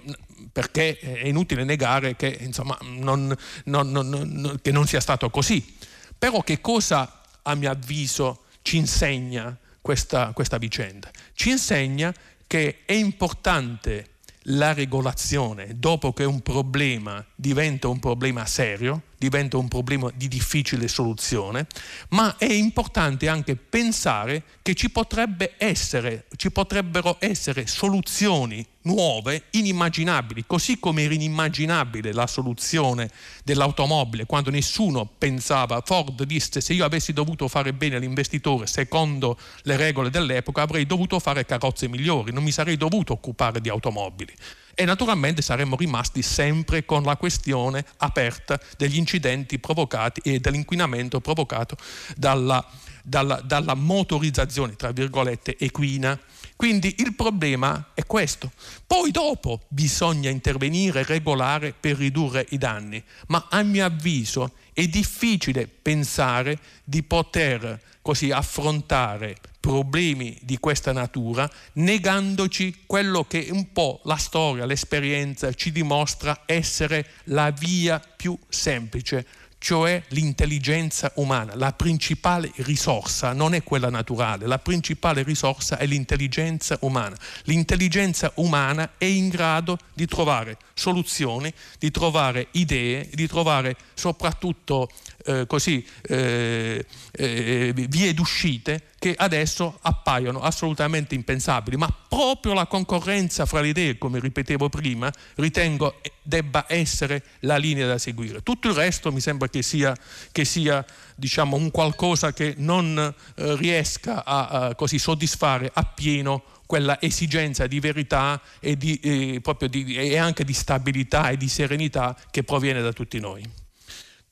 perché è inutile negare che, insomma, non, non, non, che non sia stato così. Però che cosa, a mio avviso, ci insegna questa, questa vicenda? Ci insegna che è importante la regolazione dopo che un problema diventa un problema serio, diventa un problema di difficile soluzione, ma è importante anche pensare che ci, potrebbe essere, ci potrebbero essere soluzioni nuove, inimmaginabili, così come era inimmaginabile la soluzione dell'automobile quando nessuno pensava, Ford disse se io avessi dovuto fare bene l'investitore secondo le regole dell'epoca avrei dovuto fare carrozze migliori, non mi sarei dovuto occupare di automobili e naturalmente saremmo rimasti sempre con la questione aperta degli incidenti provocati e dell'inquinamento provocato dalla, dalla, dalla motorizzazione, tra virgolette, equina. Quindi il problema è questo. Poi dopo bisogna intervenire regolare per ridurre i danni, ma a mio avviso è difficile pensare di poter così affrontare problemi di questa natura negandoci quello che un po' la storia, l'esperienza ci dimostra essere la via più semplice, cioè l'intelligenza umana. La principale risorsa non è quella naturale, la principale risorsa è l'intelligenza umana. L'intelligenza umana è in grado di trovare soluzioni, di trovare idee, di trovare soprattutto eh, così, eh, eh, vie d'uscite che adesso appaiono assolutamente impensabili, ma proprio la concorrenza fra le idee, come ripetevo prima, ritengo debba essere la linea da seguire. Tutto il resto mi sembra che sia, che sia diciamo, un qualcosa che non eh, riesca a, a così soddisfare appieno quella esigenza di verità e, di, eh, di, e anche di stabilità e di serenità che proviene da tutti noi.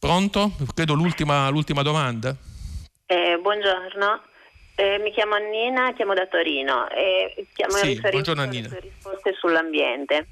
Pronto? Credo l'ultima, l'ultima domanda. Eh, buongiorno, eh, mi chiamo Annina, chiamo da Torino e chiamo sì, a riferirmi alle risposte sull'ambiente.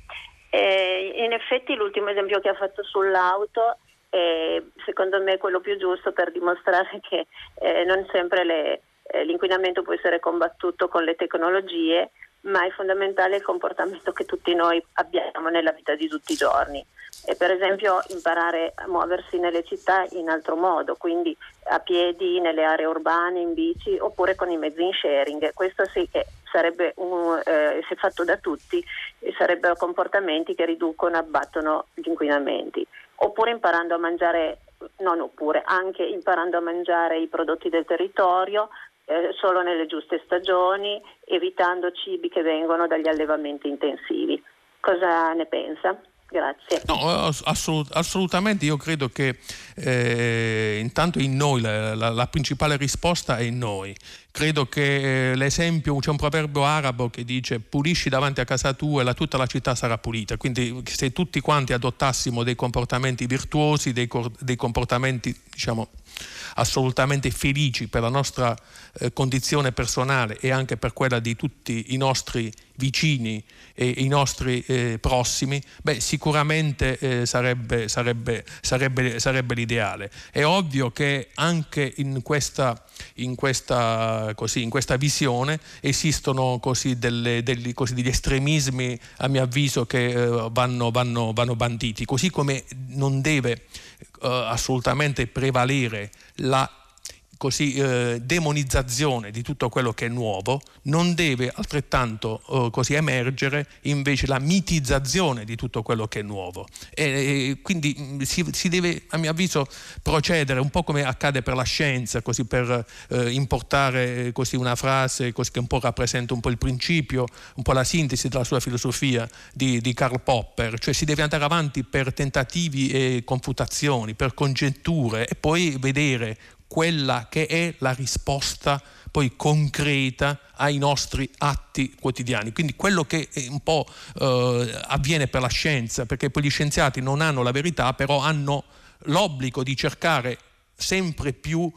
Eh, in effetti l'ultimo esempio che ha fatto sull'auto è secondo me quello più giusto per dimostrare che eh, non sempre le, eh, l'inquinamento può essere combattuto con le tecnologie, ma è fondamentale il comportamento che tutti noi abbiamo nella vita di tutti i giorni. E per esempio imparare a muoversi nelle città in altro modo, quindi a piedi, nelle aree urbane, in bici oppure con i mezzi in sharing. Questo sì che sarebbe, un, eh, se fatto da tutti, sarebbero comportamenti che riducono e abbattono gli inquinamenti. Oppure imparando a mangiare, non oppure, anche imparando a mangiare i prodotti del territorio, eh, solo nelle giuste stagioni, evitando cibi che vengono dagli allevamenti intensivi. Cosa ne pensa? Grazie. No, assolut- assolutamente, io credo che eh, intanto in noi, la, la, la, principale risposta è in noi. Credo che eh, l'esempio, c'è un proverbio arabo che dice pulisci davanti a casa tua e la, tutta la città sarà pulita. Quindi se tutti quanti adottassimo dei comportamenti virtuosi, dei, dei comportamenti diciamo, assolutamente felici per la nostra eh, condizione personale e anche per quella di tutti i nostri vicini e i nostri eh, prossimi, beh, sicuramente eh, sarebbe, sarebbe, sarebbe, sarebbe, l'ideale. È ovvio che anche in questa, in questa, così, in questa visione esistono delle, degli, degli estremismi, a mio avviso, che eh, vanno, vanno, vanno banditi, così come non deve eh, assolutamente prevalere la così, eh, demonizzazione di tutto quello che è nuovo, non deve altrettanto eh, così emergere invece la mitizzazione di tutto quello che è nuovo. E, e quindi mh, si, si, deve, a mio avviso, procedere un po' come accade per la scienza, così per eh, importare così una frase così che un po' rappresenta un po' il principio, un po' la sintesi della sua filosofia di, di Karl Popper, cioè si deve andare avanti per tentativi e confutazioni, per congetture e poi vedere quella che è la risposta poi concreta ai nostri atti quotidiani. Quindi quello che un po' eh, avviene per la scienza, perché poi gli scienziati non hanno la verità, però hanno l'obbligo di cercare sempre più eh,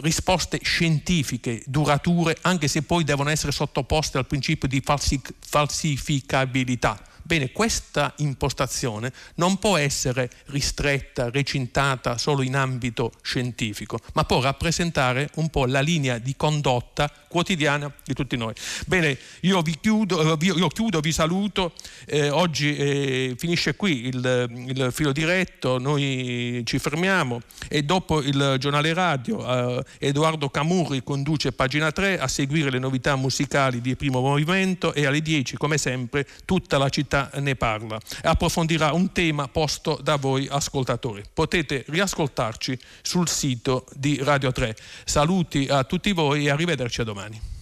risposte scientifiche durature, anche se poi devono essere sottoposte al principio di falsificabilità Bene, questa impostazione non può essere ristretta, recintata solo in ambito scientifico, ma può rappresentare un po' la linea di condotta quotidiana di tutti noi. Bene, io vi chiudo, eh, io chiudo vi saluto, eh, oggi eh, finisce qui il, il, filo diretto, noi ci fermiamo e dopo il giornale radio eh, Edoardo Camurri conduce pagina 3 a seguire le novità musicali di primo movimento e alle 10 come sempre tutta la città città ne parla e approfondirà un tema posto da voi ascoltatori. Potete riascoltarci sul sito di Radio 3. Saluti a tutti voi e arrivederci a domani.